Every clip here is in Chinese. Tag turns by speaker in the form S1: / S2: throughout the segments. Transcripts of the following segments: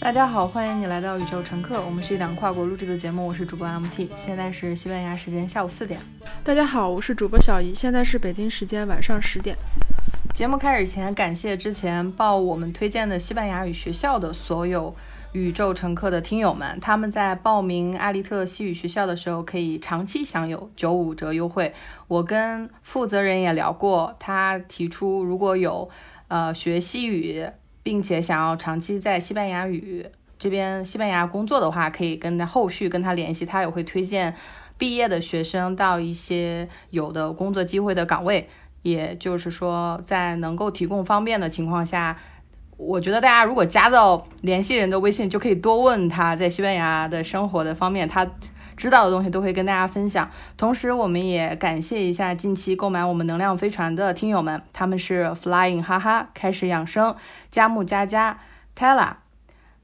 S1: 大家好，欢迎你来到宇宙乘客。我们是一档跨国录制的节目，我是主播 MT，现在是西班牙时间下午四点。
S2: 大家好，我是主播小姨，现在是北京时间晚上十点。
S1: 节目开始前，感谢之前报我们推荐的西班牙语学校的所有宇宙乘客的听友们，他们在报名阿利特西语学校的时候，可以长期享有九五折优惠。我跟负责人也聊过，他提出如果有呃学西语，并且想要长期在西班牙语这边西班牙工作的话，可以跟他后续跟他联系，他也会推荐毕业的学生到一些有的工作机会的岗位。也就是说，在能够提供方便的情况下，我觉得大家如果加到联系人的微信，就可以多问他在西班牙的生活的方面，他知道的东西都会跟大家分享。同时，我们也感谢一下近期购买我们能量飞船的听友们，他们是 Flying 哈哈、开始养生、佳木佳佳、Tella、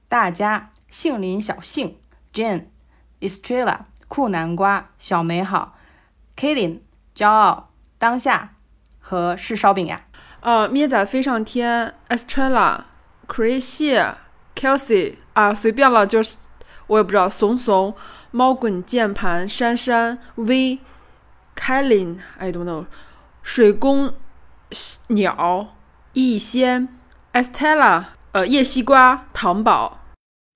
S1: 大家、杏林小杏、Jane、Estrella、酷南瓜、小美好、Killing、骄傲、当下。和是烧饼呀，
S2: 呃，咩仔飞上天，Estrella、Crazy、Kelsey 啊，随便了，就是我也不知道。怂怂、猫滚键盘、珊珊、V、Kailin，I don't know。水宫鸟、逸仙、Estella，呃，叶西瓜、糖宝。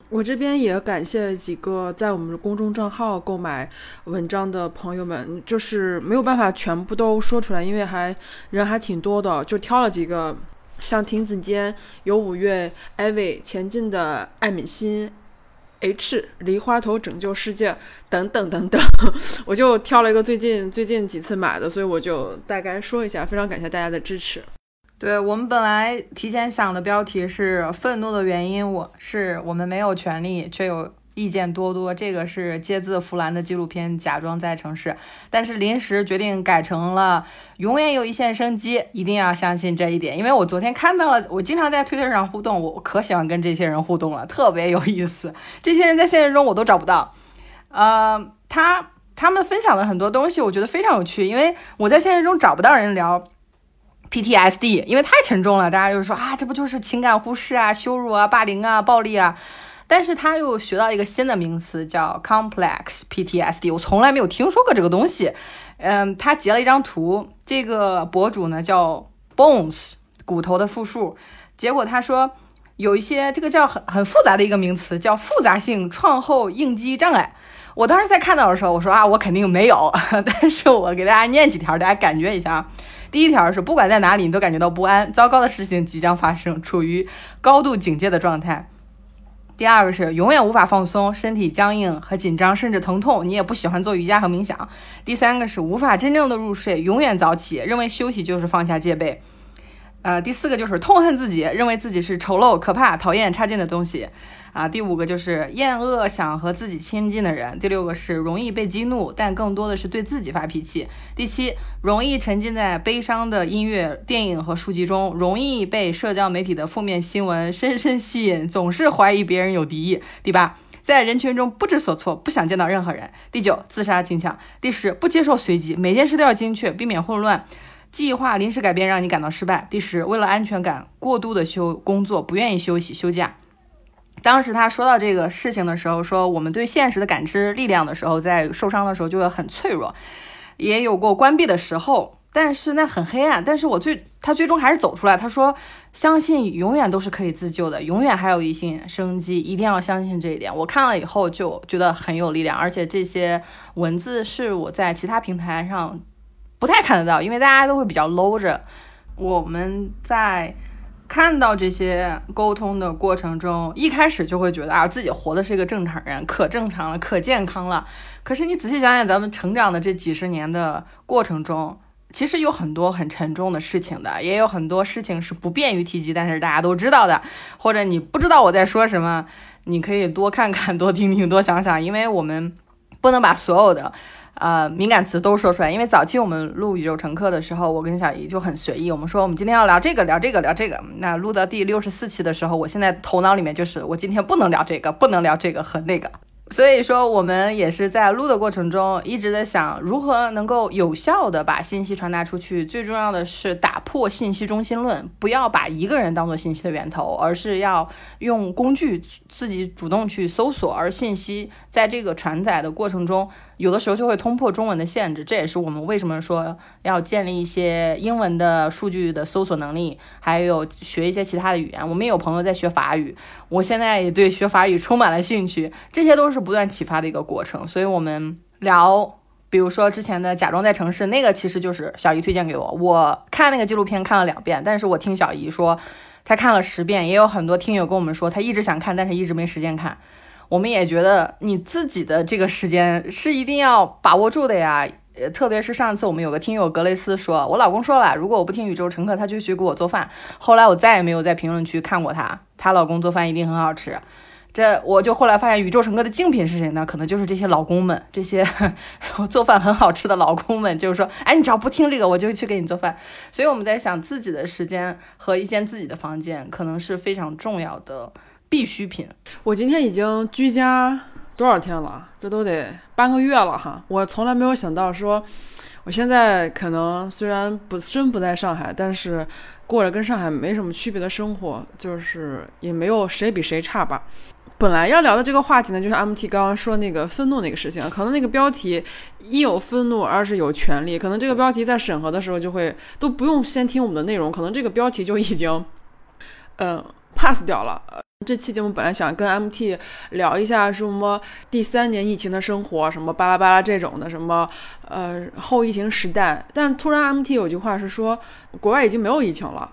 S2: 我这边也感谢几个在我们的公众账号购买文章的朋友们，就是没有办法全部都说出来，因为还人还挺多的，就挑了几个，像亭子间、有五月、艾薇、前进的艾米欣、H、梨花头拯救世界等等等等，我就挑了一个最近最近几次买的，所以我就大概说一下，非常感谢大家的支持。
S1: 对我们本来提前想的标题是愤怒的原因，我是我们没有权利，却有意见多多。这个是接自弗兰的纪录片《假装在城市》，但是临时决定改成了永远有一线生机，一定要相信这一点。因为我昨天看到了，我经常在推特上互动，我可喜欢跟这些人互动了，特别有意思。这些人在现实中我都找不到，呃，他他们分享的很多东西，我觉得非常有趣，因为我在现实中找不到人聊。PTSD，因为太沉重了，大家就说啊，这不就是情感忽视啊、羞辱啊、霸凌啊、暴力啊？但是他又学到一个新的名词，叫 Complex PTSD，我从来没有听说过这个东西。嗯，他截了一张图，这个博主呢叫 Bones，骨头的复数。结果他说有一些这个叫很很复杂的一个名词，叫复杂性创后应激障碍。我当时在看到的时候，我说啊，我肯定没有。但是我给大家念几条，大家感觉一下啊。第一条是，不管在哪里，你都感觉到不安，糟糕的事情即将发生，处于高度警戒的状态。第二个是，永远无法放松，身体僵硬和紧张，甚至疼痛，你也不喜欢做瑜伽和冥想。第三个是，无法真正的入睡，永远早起，认为休息就是放下戒备。呃，第四个就是痛恨自己，认为自己是丑陋、可怕、讨厌、差劲的东西。啊，第五个就是厌恶想和自己亲近的人。第六个是容易被激怒，但更多的是对自己发脾气。第七，容易沉浸在悲伤的音乐、电影和书籍中，容易被社交媒体的负面新闻深深吸引，总是怀疑别人有敌意。第八，在人群中不知所措，不想见到任何人。第九，自杀倾向。第十，不接受随机，每件事都要精确，避免混乱。计划临时改变让你感到失败。第十，为了安全感，过度的休工作，不愿意休息休假。当时他说到这个事情的时候，说我们对现实的感知力量的时候，在受伤的时候就会很脆弱，也有过关闭的时候，但是那很黑暗。但是我最他最终还是走出来。他说，相信永远都是可以自救的，永远还有一线生机，一定要相信这一点。我看了以后就觉得很有力量，而且这些文字是我在其他平台上不太看得到，因为大家都会比较搂着。我们在。看到这些沟通的过程中，一开始就会觉得啊，自己活的是一个正常人，可正常了，可健康了。可是你仔细想想，咱们成长的这几十年的过程中，其实有很多很沉重的事情的，也有很多事情是不便于提及，但是大家都知道的。或者你不知道我在说什么，你可以多看看，多听听，多想想，因为我们不能把所有的。呃，敏感词都说出来，因为早期我们录宇宙乘客的时候，我跟小姨就很随意，我们说我们今天要聊这个，聊这个，聊这个。那录到第六十四期的时候，我现在头脑里面就是我今天不能聊这个，不能聊这个和那个。所以说，我们也是在录的过程中一直在想，如何能够有效的把信息传达出去。最重要的是打破信息中心论，不要把一个人当做信息的源头，而是要用工具自己主动去搜索。而信息在这个传载的过程中，有的时候就会突破中文的限制。这也是我们为什么说要建立一些英文的数据的搜索能力，还有学一些其他的语言。我们也有朋友在学法语，我现在也对学法语充满了兴趣。这些都是。不断启发的一个过程，所以我们聊，比如说之前的《假装在城市》，那个其实就是小姨推荐给我，我看那个纪录片看了两遍，但是我听小姨说，她看了十遍，也有很多听友跟我们说，她一直想看，但是一直没时间看。我们也觉得你自己的这个时间是一定要把握住的呀，呃，特别是上次我们有个听友格雷斯说，我老公说了，如果我不听宇宙乘客，他就去给我做饭。后来我再也没有在评论区看过他，她老公做饭一定很好吃。这我就后来发现，宇宙乘客的竞品是谁呢？可能就是这些老公们，这些 做饭很好吃的老公们。就是说，哎，你只要不听这个，我就去给你做饭。所以我们在想，自己的时间和一间自己的房间，可能是非常重要的必需品。
S2: 我今天已经居家多少天了？这都得半个月了哈。我从来没有想到说，我现在可能虽然不身不在上海，但是过着跟上海没什么区别的生活，就是也没有谁比谁差吧。本来要聊的这个话题呢，就是 MT 刚刚说那个愤怒那个事情，可能那个标题一有愤怒，二是有权利，可能这个标题在审核的时候就会都不用先听我们的内容，可能这个标题就已经，嗯，pass 掉了。这期节目本来想跟 MT 聊一下什么第三年疫情的生活，什么巴拉巴拉这种的，什么呃后疫情时代，但是突然 MT 有句话是说国外已经没有疫情了，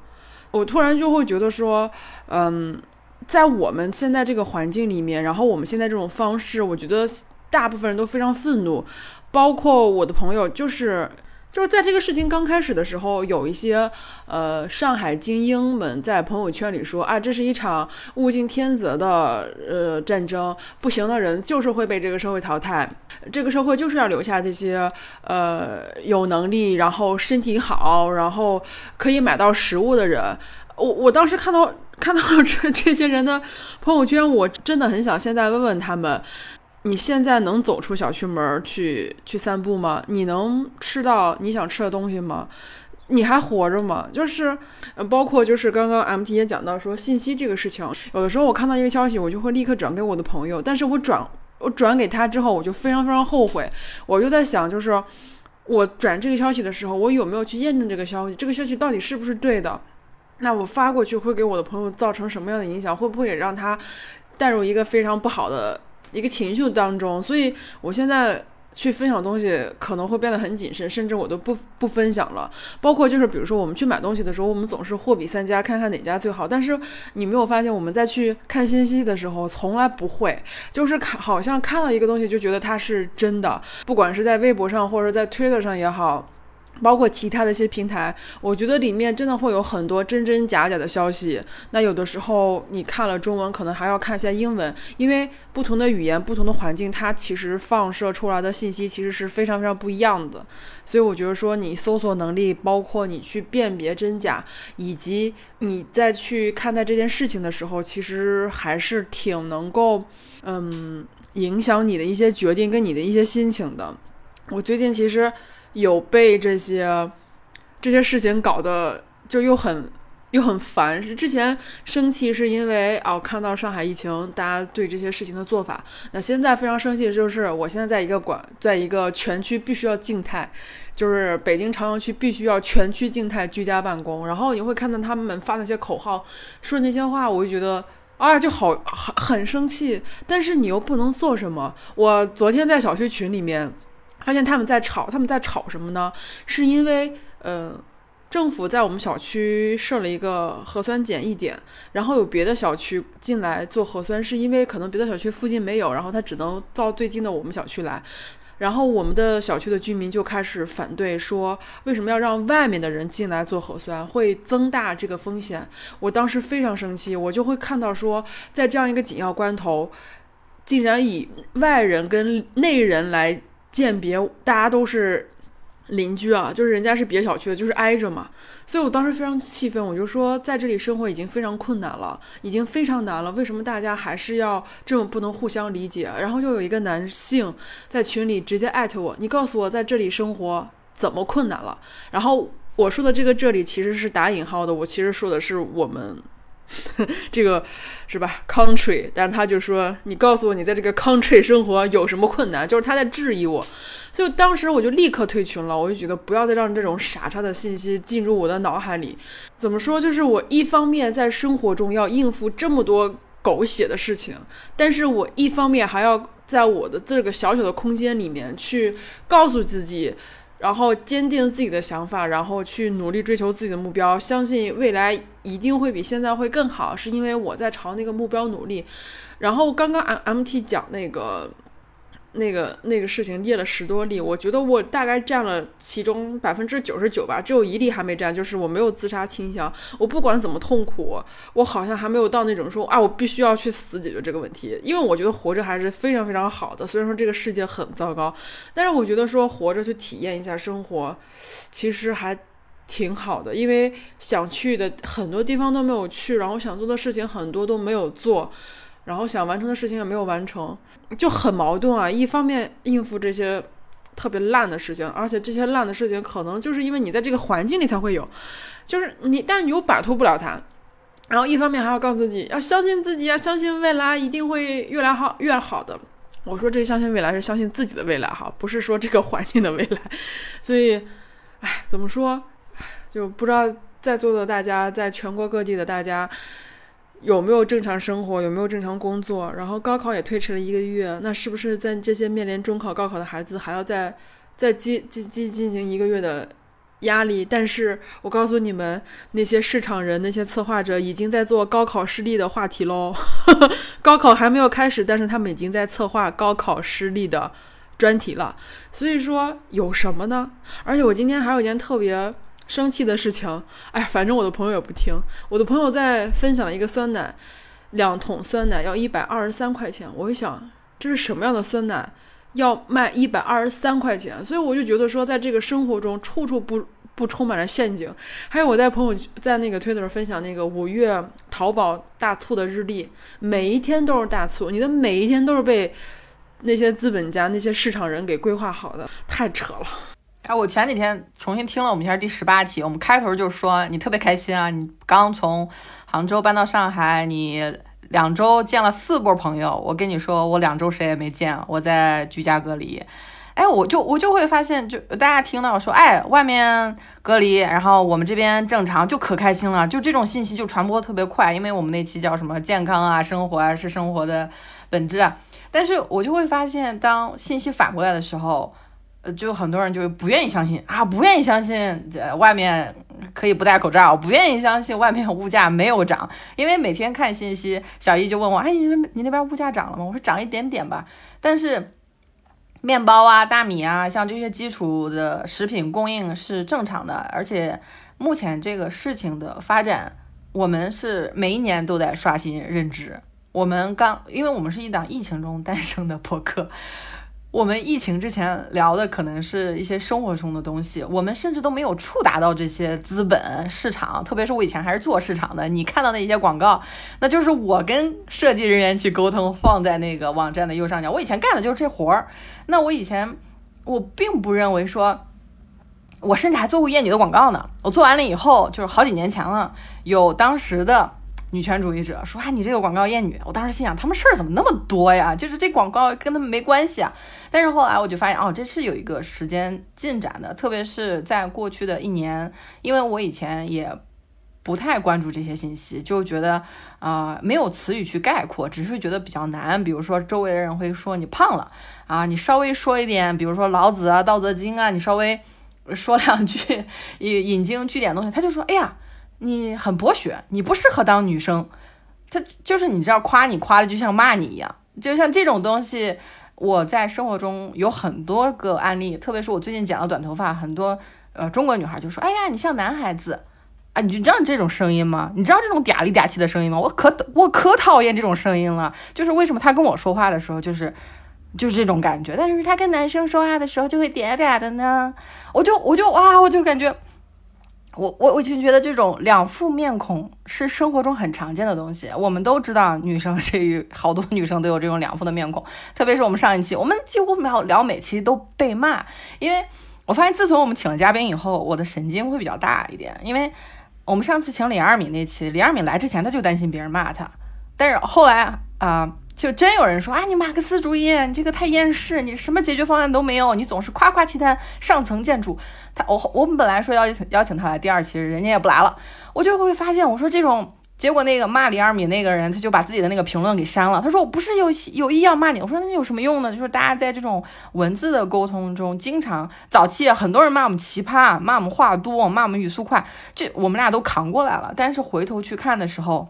S2: 我突然就会觉得说，嗯。在我们现在这个环境里面，然后我们现在这种方式，我觉得大部分人都非常愤怒，包括我的朋友，就是就是在这个事情刚开始的时候，有一些呃上海精英们在朋友圈里说啊，这是一场物竞天择的呃战争，不行的人就是会被这个社会淘汰，这个社会就是要留下这些呃有能力，然后身体好，然后可以买到食物的人。我我当时看到。看到 这这些人的朋友圈，我真的很想现在问问他们：你现在能走出小区门去去散步吗？你能吃到你想吃的东西吗？你还活着吗？就是，包括就是刚刚 MT 也讲到说信息这个事情，有的时候我看到一个消息，我就会立刻转给我的朋友，但是我转我转给他之后，我就非常非常后悔。我就在想，就是我转这个消息的时候，我有没有去验证这个消息？这个消息到底是不是对的？那我发过去会给我的朋友造成什么样的影响？会不会也让他带入一个非常不好的一个情绪当中？所以我现在去分享东西可能会变得很谨慎，甚至我都不不分享了。包括就是比如说我们去买东西的时候，我们总是货比三家，看看哪家最好。但是你没有发现我们在去看信息的时候，从来不会就是看好像看到一个东西就觉得它是真的，不管是在微博上或者在 Twitter 上也好。包括其他的一些平台，我觉得里面真的会有很多真真假假的消息。那有的时候你看了中文，可能还要看一下英文，因为不同的语言、不同的环境，它其实放射出来的信息其实是非常非常不一样的。所以我觉得说，你搜索能力，包括你去辨别真假，以及你再去看待这件事情的时候，其实还是挺能够，嗯，影响你的一些决定跟你的一些心情的。我最近其实。有被这些这些事情搞得就又很又很烦。是之前生气是因为哦看到上海疫情，大家对这些事情的做法。那现在非常生气就是，我现在在一个管，在一个全区必须要静态，就是北京朝阳区必须要全区静态居家办公。然后你会看到他们发那些口号，说那些话，我就觉得啊就好很很生气。但是你又不能做什么。我昨天在小区群里面。发现他们在吵，他们在吵什么呢？是因为呃，政府在我们小区设了一个核酸检疫点，然后有别的小区进来做核酸，是因为可能别的小区附近没有，然后他只能到最近的我们小区来，然后我们的小区的居民就开始反对，说为什么要让外面的人进来做核酸，会增大这个风险。我当时非常生气，我就会看到说，在这样一个紧要关头，竟然以外人跟内人来。鉴别大家都是邻居啊，就是人家是别小区的，就是挨着嘛，所以我当时非常气愤，我就说在这里生活已经非常困难了，已经非常难了，为什么大家还是要这么不能互相理解？然后又有一个男性在群里直接艾特我，你告诉我在这里生活怎么困难了？然后我说的这个这里其实是打引号的，我其实说的是我们。这个是吧？Country，但是他就说：“你告诉我，你在这个 country 生活有什么困难？”就是他在质疑我，所以当时我就立刻退群了。我就觉得不要再让这种傻叉的信息进入我的脑海里。怎么说？就是我一方面在生活中要应付这么多狗血的事情，但是我一方面还要在我的这个小小的空间里面去告诉自己。然后坚定自己的想法，然后去努力追求自己的目标，相信未来一定会比现在会更好，是因为我在朝那个目标努力。然后刚刚 M M T 讲那个。那个那个事情列了十多例，我觉得我大概占了其中百分之九十九吧，只有一例还没占，就是我没有自杀倾向。我不管怎么痛苦，我好像还没有到那种说啊，我必须要去死解决这个问题。因为我觉得活着还是非常非常好的，虽然说这个世界很糟糕，但是我觉得说活着去体验一下生活，其实还挺好的。因为想去的很多地方都没有去，然后想做的事情很多都没有做。然后想完成的事情也没有完成，就很矛盾啊！一方面应付这些特别烂的事情，而且这些烂的事情可能就是因为你在这个环境里才会有，就是你，但是你又摆脱不了它。然后一方面还要告诉自己要相信自己，要相信未来一定会越来好越好的。我说这相信未来是相信自己的未来哈，不是说这个环境的未来。所以，哎，怎么说，就不知道在座的大家，在全国各地的大家。有没有正常生活？有没有正常工作？然后高考也推迟了一个月，那是不是在这些面临中考、高考的孩子还要再再进进进进行一个月的压力？但是我告诉你们，那些市场人、那些策划者已经在做高考失利的话题喽。高考还没有开始，但是他们已经在策划高考失利的专题了。所以说有什么呢？而且我今天还有一件特别。生气的事情，哎，反正我的朋友也不听。我的朋友在分享了一个酸奶，两桶酸奶要一百二十三块钱。我一想，这是什么样的酸奶，要卖一百二十三块钱？所以我就觉得说，在这个生活中，处处不不充满着陷阱。还有我在朋友在那个推特上分享那个五月淘宝大促的日历，每一天都是大促，你的每一天都是被那些资本家、那些市场人给规划好的，太扯了。
S1: 哎，我前几天重新听了我们家第十八期，我们开头就说你特别开心啊，你刚从杭州搬到上海，你两周见了四波朋友。我跟你说，我两周谁也没见，我在居家隔离。哎，我就我就会发现，就大家听到说，哎，外面隔离，然后我们这边正常，就可开心了。就这种信息就传播特别快，因为我们那期叫什么健康啊，生活啊是生活的本质啊。但是我就会发现，当信息反过来的时候。就很多人就不愿意相信啊，不愿意相信这外面可以不戴口罩，不愿意相信外面物价没有涨，因为每天看信息，小易就问我，哎，你你那边物价涨了吗？我说涨一点点吧，但是面包啊、大米啊，像这些基础的食品供应是正常的，而且目前这个事情的发展，我们是每一年都在刷新认知。我们刚，因为我们是一档疫情中诞生的博客。我们疫情之前聊的可能是一些生活中的东西，我们甚至都没有触达到这些资本市场，特别是我以前还是做市场的，你看到那些广告，那就是我跟设计人员去沟通，放在那个网站的右上角。我以前干的就是这活儿。那我以前我并不认为说，我甚至还做过艳女的广告呢。我做完了以后，就是好几年前了，有当时的。女权主义者说：“啊，你这个广告艳女。”我当时心想，他们事儿怎么那么多呀？就是这广告跟他们没关系啊。但是后来我就发现，哦，这是有一个时间进展的。特别是在过去的一年，因为我以前也不太关注这些信息，就觉得啊，没有词语去概括，只是觉得比较难。比如说，周围的人会说你胖了啊，你稍微说一点，比如说老子啊、道德经啊，你稍微说两句引 引经据典的东西，他就说：“哎呀。”你很博学，你不适合当女生。他就是你知道，夸你夸的就像骂你一样，就像这种东西，我在生活中有很多个案例，特别是我最近剪了短头发，很多呃中国女孩就说：“哎呀，你像男孩子啊！”你就知道这种声音吗？你知道这种嗲里嗲气的声音吗？我可我可讨厌这种声音了。就是为什么他跟我说话的时候，就是就是这种感觉。但是他跟男生说话的时候就会嗲嗲的呢，我就我就哇，我就感觉。我我我就觉得这种两副面孔是生活中很常见的东西，我们都知道女生这一 好多女生都有这种两副的面孔，特别是我们上一期，我们几乎聊聊每期都被骂，因为我发现自从我们请了嘉宾以后，我的神经会比较大一点，因为我们上次请李二敏那期，李二敏来之前他就担心别人骂他，但是后来啊。就真有人说啊，你马克思主义，你这个太厌世，你什么解决方案都没有，你总是夸夸其谈上层建筑。他我我们本来说邀请邀请他来第二期，人家也不来了。我就会发现，我说这种结果，那个骂李二米那个人，他就把自己的那个评论给删了。他说我不是有有意要骂你，我说那有什么用呢？就是大家在这种文字的沟通中，经常早期很多人骂我们奇葩，骂我们话多，骂我们语速快，这我们俩都扛过来了。但是回头去看的时候。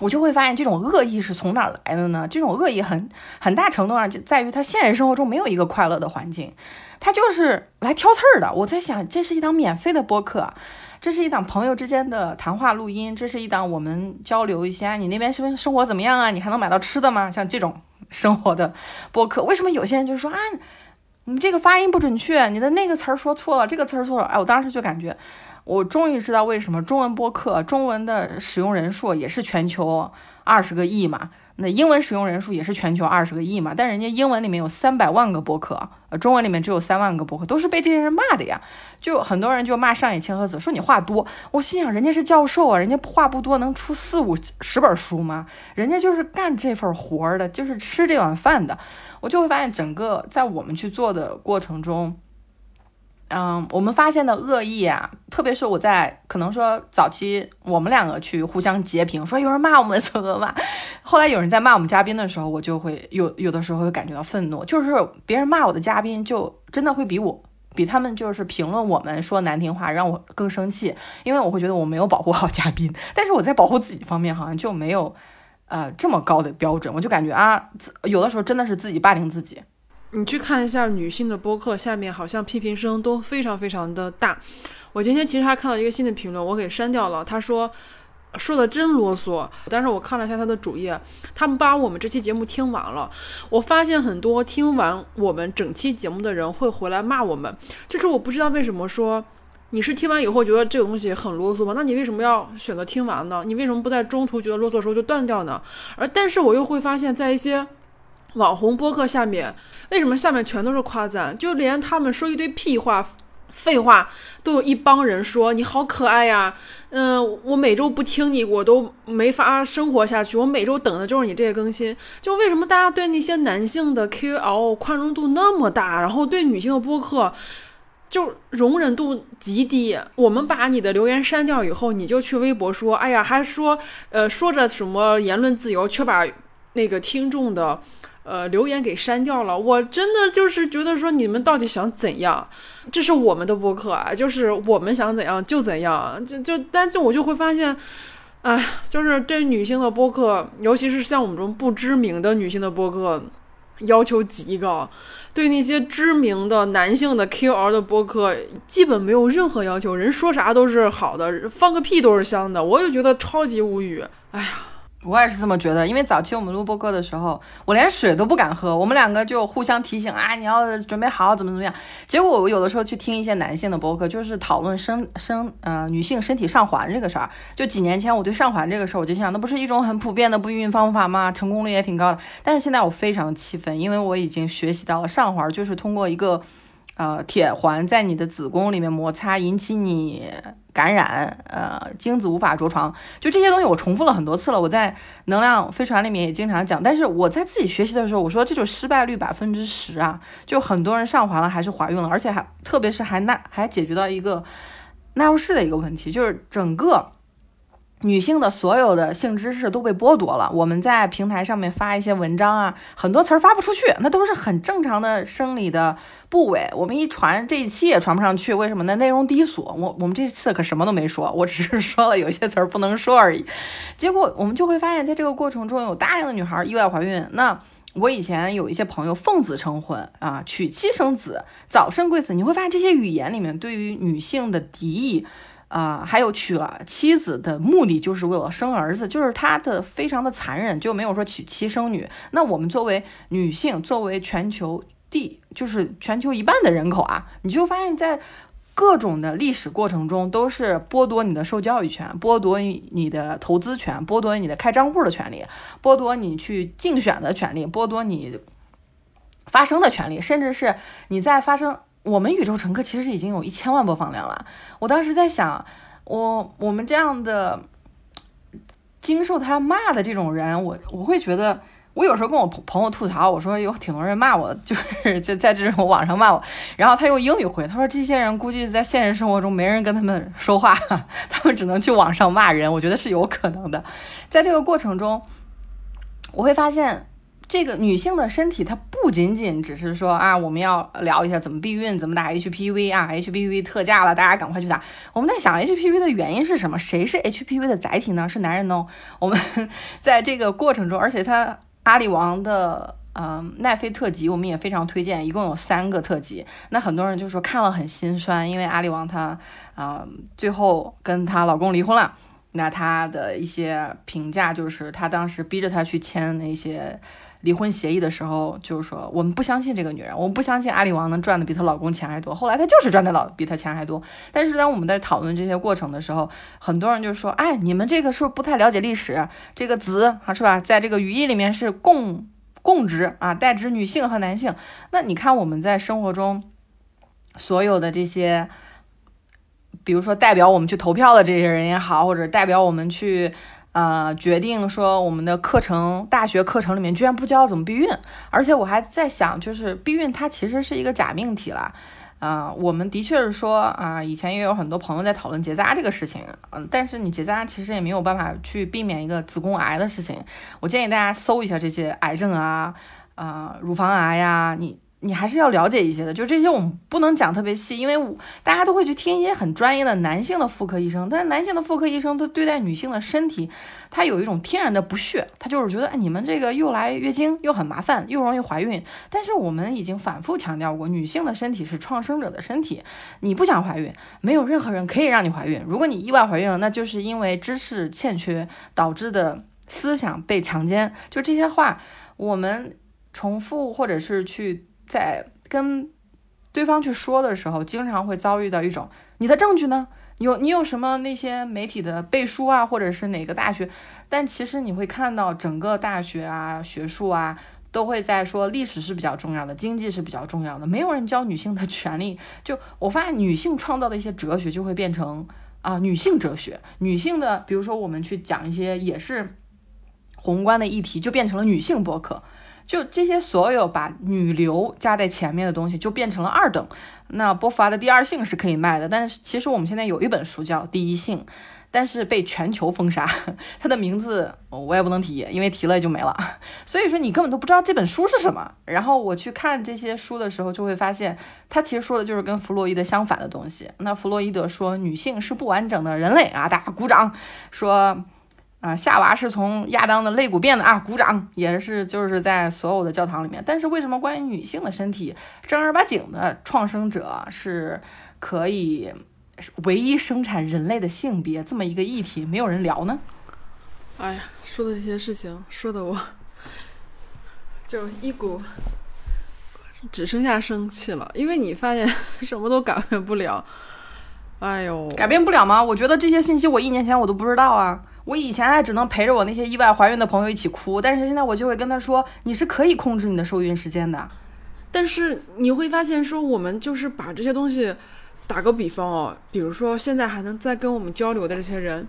S1: 我就会发现这种恶意是从哪来的呢？这种恶意很很大程度上就在于他现实生活中没有一个快乐的环境，他就是来挑刺儿的。我在想，这是一档免费的播客，这是一档朋友之间的谈话录音，这是一档我们交流一下你那边生生活怎么样啊？你还能买到吃的吗？像这种生活的播客，为什么有些人就说啊，你这个发音不准确，你的那个词儿说错了，这个词儿错了？哎，我当时就感觉。我终于知道为什么中文播客中文的使用人数也是全球二十个亿嘛，那英文使用人数也是全球二十个亿嘛，但人家英文里面有三百万个播客，呃，中文里面只有三万个播客，都是被这些人骂的呀。就很多人就骂上野千鹤子，说你话多。我心想，人家是教授啊，人家话不多，能出四五十本书吗？人家就是干这份活儿的，就是吃这碗饭的。我就会发现，整个在我们去做的过程中。嗯，我们发现的恶意啊，特别是我在可能说早期我们两个去互相截屏，说有人骂我们怎么骂，后来有人在骂我们嘉宾的时候，我就会有有的时候会感觉到愤怒，就是别人骂我的嘉宾，就真的会比我比他们就是评论我们说难听话让我更生气，因为我会觉得我没有保护好嘉宾，但是我在保护自己方面好像就没有呃这么高的标准，我就感觉啊，有的时候真的是自己霸凌自己。
S2: 你去看一下女性的播客，下面好像批评声都非常非常的大。我今天其实还看到一个新的评论，我给删掉了。他说说的真啰嗦，但是我看了一下他的主页，他们把我们这期节目听完了。我发现很多听完我们整期节目的人会回来骂我们，就是我不知道为什么说你是听完以后觉得这个东西很啰嗦吗？那你为什么要选择听完呢？你为什么不在中途觉得啰嗦的时候就断掉呢？而但是我又会发现，在一些网红播客下面，为什么下面全都是夸赞？就连他们说一堆屁话、废话，都有一帮人说你好可爱呀。嗯，我每周不听你，我都没法生活下去。我每周等的就是你这些更新。就为什么大家对那些男性的 KOL 宽容度那么大，然后对女性的播客就容忍度极低？我们把你的留言删掉以后，你就去微博说，哎呀，还说呃说着什么言论自由，却把那个听众的。呃，留言给删掉了，我真的就是觉得说你们到底想怎样？这是我们的播客啊，就是我们想怎样就怎样，就就但就我就会发现，哎，就是对女性的播客，尤其是像我们这种不知名的女性的播客，要求极高；对那些知名的男性的 QL 的播客，基本没有任何要求，人说啥都是好的，放个屁都是香的，我就觉得超级无语。哎呀。
S1: 我也是这么觉得，因为早期我们录播客的时候，我连水都不敢喝，我们两个就互相提醒啊，你要准备好怎么怎么样。结果我有的时候去听一些男性的播客，就是讨论生生呃女性身体上环这个事儿。就几年前我对上环这个事儿，我就想那不是一种很普遍的不孕方法吗？成功率也挺高的。但是现在我非常气愤，因为我已经学习到了上环就是通过一个。呃，铁环在你的子宫里面摩擦，引起你感染，呃，精子无法着床，就这些东西我重复了很多次了。我在能量飞船里面也经常讲，但是我在自己学习的时候，我说这就失败率百分之十啊，就很多人上环了还是怀孕了，而且还特别是还那还解决到一个纳入式的一个问题，就是整个。女性的所有的性知识都被剥夺了。我们在平台上面发一些文章啊，很多词儿发不出去，那都是很正常的生理的部位。我们一传这一期也传不上去，为什么呢？内容低俗。我我们这次可什么都没说，我只是说了有些词儿不能说而已。结果我们就会发现，在这个过程中有大量的女孩意外怀孕。那我以前有一些朋友奉子成婚啊，娶妻生子，早生贵子。你会发现这些语言里面对于女性的敌意。啊、还有娶了妻子的目的就是为了生儿子，就是他的非常的残忍，就没有说娶妻生女。那我们作为女性，作为全球地，就是全球一半的人口啊，你就发现在。各种的历史过程中，都是剥夺你的受教育权，剥夺你的投资权，剥夺你的开账户的权利，剥夺你去竞选的权利，剥夺你发声的权利，甚至是你在发声。我们宇宙乘客其实已经有一千万播放量了。我当时在想，我我们这样的经受他骂的这种人，我我会觉得。我有时候跟我朋朋友吐槽，我说有挺多人骂我，就是就在这种网上骂我，然后他用英语回，他说这些人估计在现实生活中没人跟他们说话，他们只能去网上骂人。我觉得是有可能的。在这个过程中，我会发现，这个女性的身体，它不仅仅只是说啊，我们要聊一下怎么避孕，怎么打 HPV 啊，HPV 特价了，大家赶快去打。我们在想 HPV 的原因是什么？谁是 HPV 的载体呢？是男人呢？我们在这个过程中，而且他。阿里王的嗯奈飞特辑，我们也非常推荐，一共有三个特辑。那很多人就说看了很心酸，因为阿里王她啊最后跟她老公离婚了。那她的一些评价就是，她当时逼着她去签那些离婚协议的时候，就是说我们不相信这个女人，我们不相信阿里王能赚的比她老公钱还多。后来她就是赚的老比她钱还多。但是当我们在讨论这些过程的时候，很多人就说，哎，你们这个是不是不太了解历史？这个子啊是吧，在这个语义里面是共共职啊，代指女性和男性。那你看我们在生活中所有的这些。比如说，代表我们去投票的这些人也好，或者代表我们去，呃，决定说我们的课程，大学课程里面居然不教怎么避孕，而且我还在想，就是避孕它其实是一个假命题了，啊，我们的确是说啊，以前也有很多朋友在讨论结扎这个事情，嗯，但是你结扎其实也没有办法去避免一个子宫癌的事情，我建议大家搜一下这些癌症啊，啊，乳房癌呀，你。你还是要了解一些的，就这些我们不能讲特别细，因为大家都会去听一些很专业的男性的妇科医生，但是男性的妇科医生他对待女性的身体，他有一种天然的不屑，他就是觉得哎，你们这个又来月经又很麻烦，又容易怀孕。但是我们已经反复强调过，女性的身体是创生者的身体，你不想怀孕，没有任何人可以让你怀孕。如果你意外怀孕了，那就是因为知识欠缺导致的思想被强奸。就这些话，我们重复或者是去。在跟对方去说的时候，经常会遭遇到一种你的证据呢？有你有什么那些媒体的背书啊，或者是哪个大学？但其实你会看到整个大学啊、学术啊，都会在说历史是比较重要的，经济是比较重要的。没有人教女性的权利。就我发现，女性创造的一些哲学就会变成啊，女性哲学。女性的，比如说我们去讲一些也是宏观的议题，就变成了女性博客。就这些所有把女流加在前面的东西，就变成了二等。那波伏娃的第二性是可以卖的，但是其实我们现在有一本书叫《第一性》，但是被全球封杀，它的名字我也不能提，因为提了就没了。所以说你根本都不知道这本书是什么。然后我去看这些书的时候，就会发现他其实说的就是跟弗洛伊德相反的东西。那弗洛伊德说女性是不完整的人类啊，大家鼓掌说。啊，夏娃是从亚当的肋骨变的啊！鼓掌，也是就是在所有的教堂里面。但是为什么关于女性的身体，正儿八经的创生者是可以唯一生产人类的性别这么一个议题，没有人聊呢？
S2: 哎呀，说的这些事情，说的我就一股只剩下生气了，因为你发现什么都改变不了。哎呦，
S1: 改变不了吗？我觉得这些信息我一年前我都不知道啊。我以前还只能陪着我那些意外怀孕的朋友一起哭，但是现在我就会跟他说，你是可以控制你的受孕时间的。
S2: 但是你会发现，说我们就是把这些东西，打个比方哦，比如说现在还能再跟我们交流的这些人，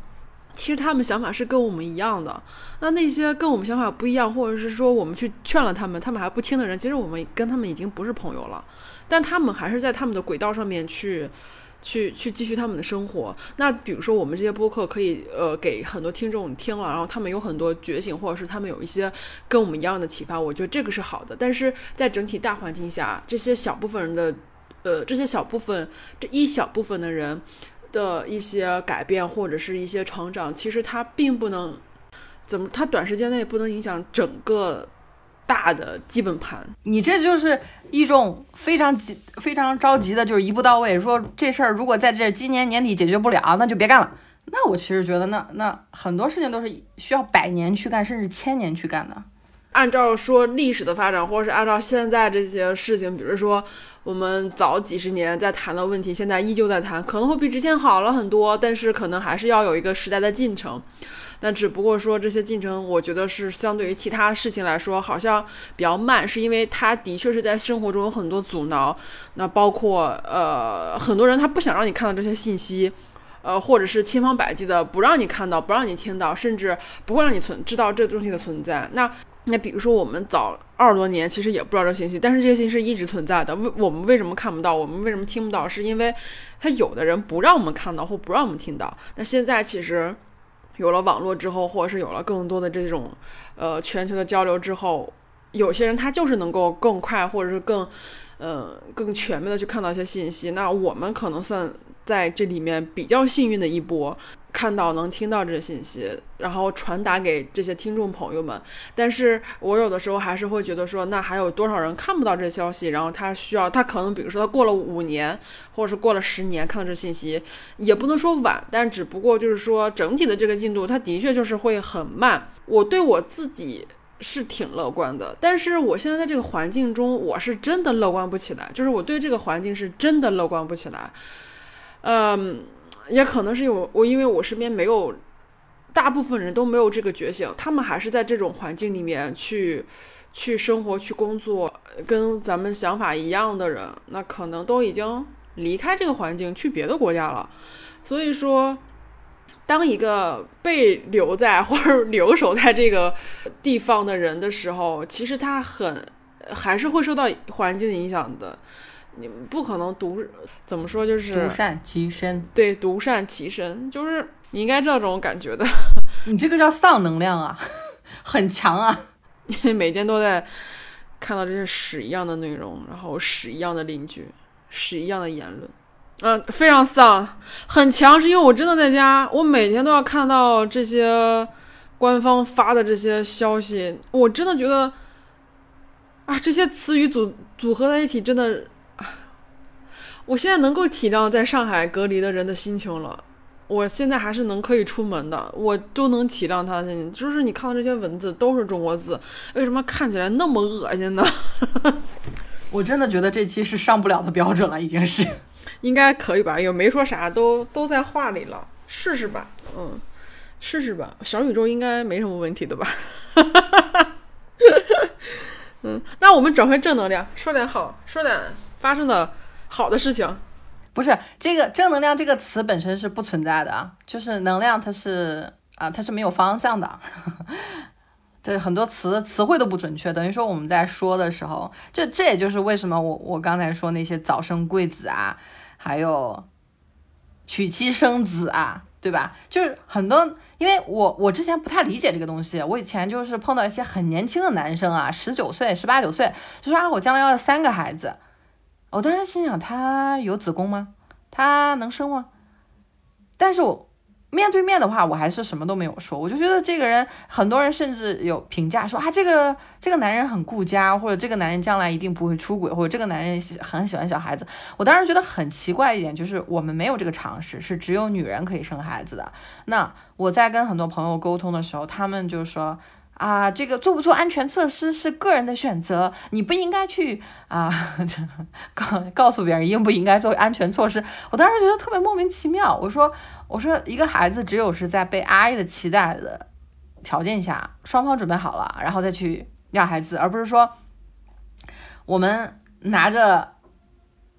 S2: 其实他们想法是跟我们一样的。那那些跟我们想法不一样，或者是说我们去劝了他们，他们还不听的人，其实我们跟他们已经不是朋友了。但他们还是在他们的轨道上面去。去去继续他们的生活。那比如说，我们这些播客可以呃给很多听众听了，然后他们有很多觉醒，或者是他们有一些跟我们一样的启发，我觉得这个是好的。但是在整体大环境下，这些小部分人的呃这些小部分这一小部分的人的一些改变或者是一些成长，其实它并不能怎么，它短时间内不能影响整个大的基本盘。
S1: 你这就是一种非常急、非常着急的，就是一步到位。说这事儿如果在这今年年底解决不了，那就别干了。那我其实觉得，那那很多事情都是需要百年去干，甚至千年去干的。
S2: 按照说历史的发展，或者是按照现在这些事情，比如说我们早几十年在谈的问题，现在依旧在谈，可能会比之前好了很多，但是可能还是要有一个时代的进程。但只不过说这些进程，我觉得是相对于其他事情来说，好像比较慢，是因为它的确是在生活中有很多阻挠。那包括呃，很多人他不想让你看到这些信息。呃，或者是千方百计的不让你看到，不让你听到，甚至不会让你存知道这东西的存在。那那比如说我们早二十多年其实也不知道这信息，但是这些信息是一直存在的。为我们为什么看不到？我们为什么听不到？是因为他有的人不让我们看到或不让我们听到。那现在其实有了网络之后，或者是有了更多的这种呃全球的交流之后，有些人他就是能够更快或者是更呃更全面的去看到一些信息。那我们可能算。在这里面比较幸运的一波，看到能听到这信息，然后传达给这些听众朋友们。但是我有的时候还是会觉得说，那还有多少人看不到这消息？然后他需要，他可能比如说他过了五年，或者是过了十年看到这信息，也不能说晚，但只不过就是说整体的这个进度，它的确就是会很慢。我对我自己是挺乐观的，但是我现在在这个环境中，我是真的乐观不起来。就是我对这个环境是真的乐观不起来。嗯，也可能是有我，因为我身边没有，大部分人都没有这个觉醒，他们还是在这种环境里面去去生活、去工作，跟咱们想法一样的人，那可能都已经离开这个环境去别的国家了。所以说，当一个被留在或者 留守在这个地方的人的时候，其实他很还是会受到环境的影响的。你们不可能独怎么说就是
S1: 独善其身，
S2: 对，独善其身就是你应该知道这种感觉的。
S1: 你这个叫丧能量啊，很强啊！
S2: 因为每天都在看到这些屎一样的内容，然后屎一样的邻居，屎一样的言论，嗯，非常丧，很强。是因为我真的在家，我每天都要看到这些官方发的这些消息，我真的觉得啊，这些词语组组合在一起，真的。我现在能够体谅在上海隔离的人的心情了。我现在还是能可以出门的，我都能体谅他的心情。就是你看到这些文字都是中国字，为什么看起来那么恶心呢？
S1: 我真的觉得这期是上不了的标准了，已经是。
S2: 应该可以吧？也没说啥，都都在话里了，试试吧。嗯，试试吧。小宇宙应该没什么问题的吧？嗯，那我们转回正能量，说点好，说点发生的。好的事情，
S1: 不是这个正能量这个词本身是不存在的啊，就是能量它是啊，它是没有方向的，对很多词词汇都不准确，等于说我们在说的时候，这这也就是为什么我我刚才说那些早生贵子啊，还有娶妻生子啊，对吧？就是很多，因为我我之前不太理解这个东西，我以前就是碰到一些很年轻的男生啊，十九岁、十八九岁，就说啊，我将来要三个孩子。我当时心想，他有子宫吗？他能生吗？但是我面对面的话，我还是什么都没有说。我就觉得这个人，很多人甚至有评价说啊，这个这个男人很顾家，或者这个男人将来一定不会出轨，或者这个男人很喜欢小孩子。我当时觉得很奇怪一点，就是我们没有这个常识，是只有女人可以生孩子的。那我在跟很多朋友沟通的时候，他们就说。啊，这个做不做安全措施是个人的选择，你不应该去啊告告诉别人应不应该做安全措施。我当时觉得特别莫名其妙。我说，我说一个孩子只有是在被爱的期待的条件下，双方准备好了，然后再去要孩子，而不是说我们拿着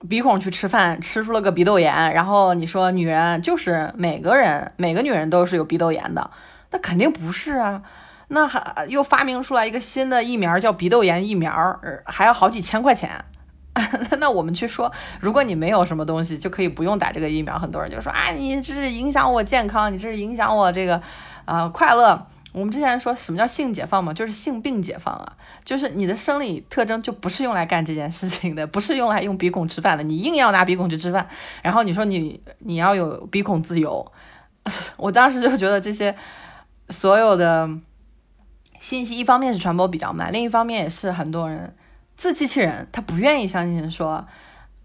S1: 鼻孔去吃饭，吃出了个鼻窦炎，然后你说女人就是每个人每个女人都是有鼻窦炎的，那肯定不是啊。那还又发明出来一个新的疫苗，叫鼻窦炎疫苗，还要好几千块钱。那我们去说，如果你没有什么东西，就可以不用打这个疫苗。很多人就说啊，你这是影响我健康，你这是影响我这个啊快乐。我们之前说什么叫性解放嘛，就是性病解放啊，就是你的生理特征就不是用来干这件事情的，不是用来用鼻孔吃饭的。你硬要拿鼻孔去吃饭，然后你说你你要有鼻孔自由，我当时就觉得这些所有的。信息一方面是传播比较慢，另一方面也是很多人自欺欺人，他不愿意相信说，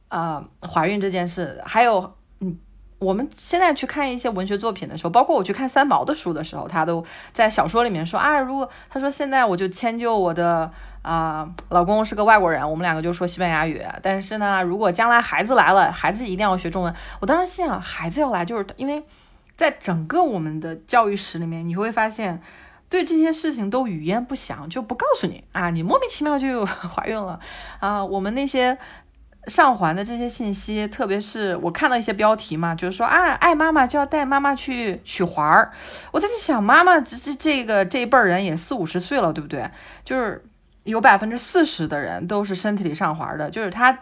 S1: 呃，怀孕这件事。还有，嗯，我们现在去看一些文学作品的时候，包括我去看三毛的书的时候，他都在小说里面说啊，如果他说现在我就迁就我的啊、老公是个外国人，我们两个就说西班牙语，但是呢，如果将来孩子来了，孩子一定要学中文。我当时心想，孩子要来，就是因为在整个我们的教育史里面，你会发现。对这些事情都语焉不详，就不告诉你啊，你莫名其妙就 怀孕了啊。我们那些上环的这些信息，特别是我看到一些标题嘛，就是说啊，爱妈妈就要带妈妈去取环儿。我在这想，妈妈这这这个这一辈儿人也四五十岁了，对不对？就是有百分之四十的人都是身体里上环的，就是他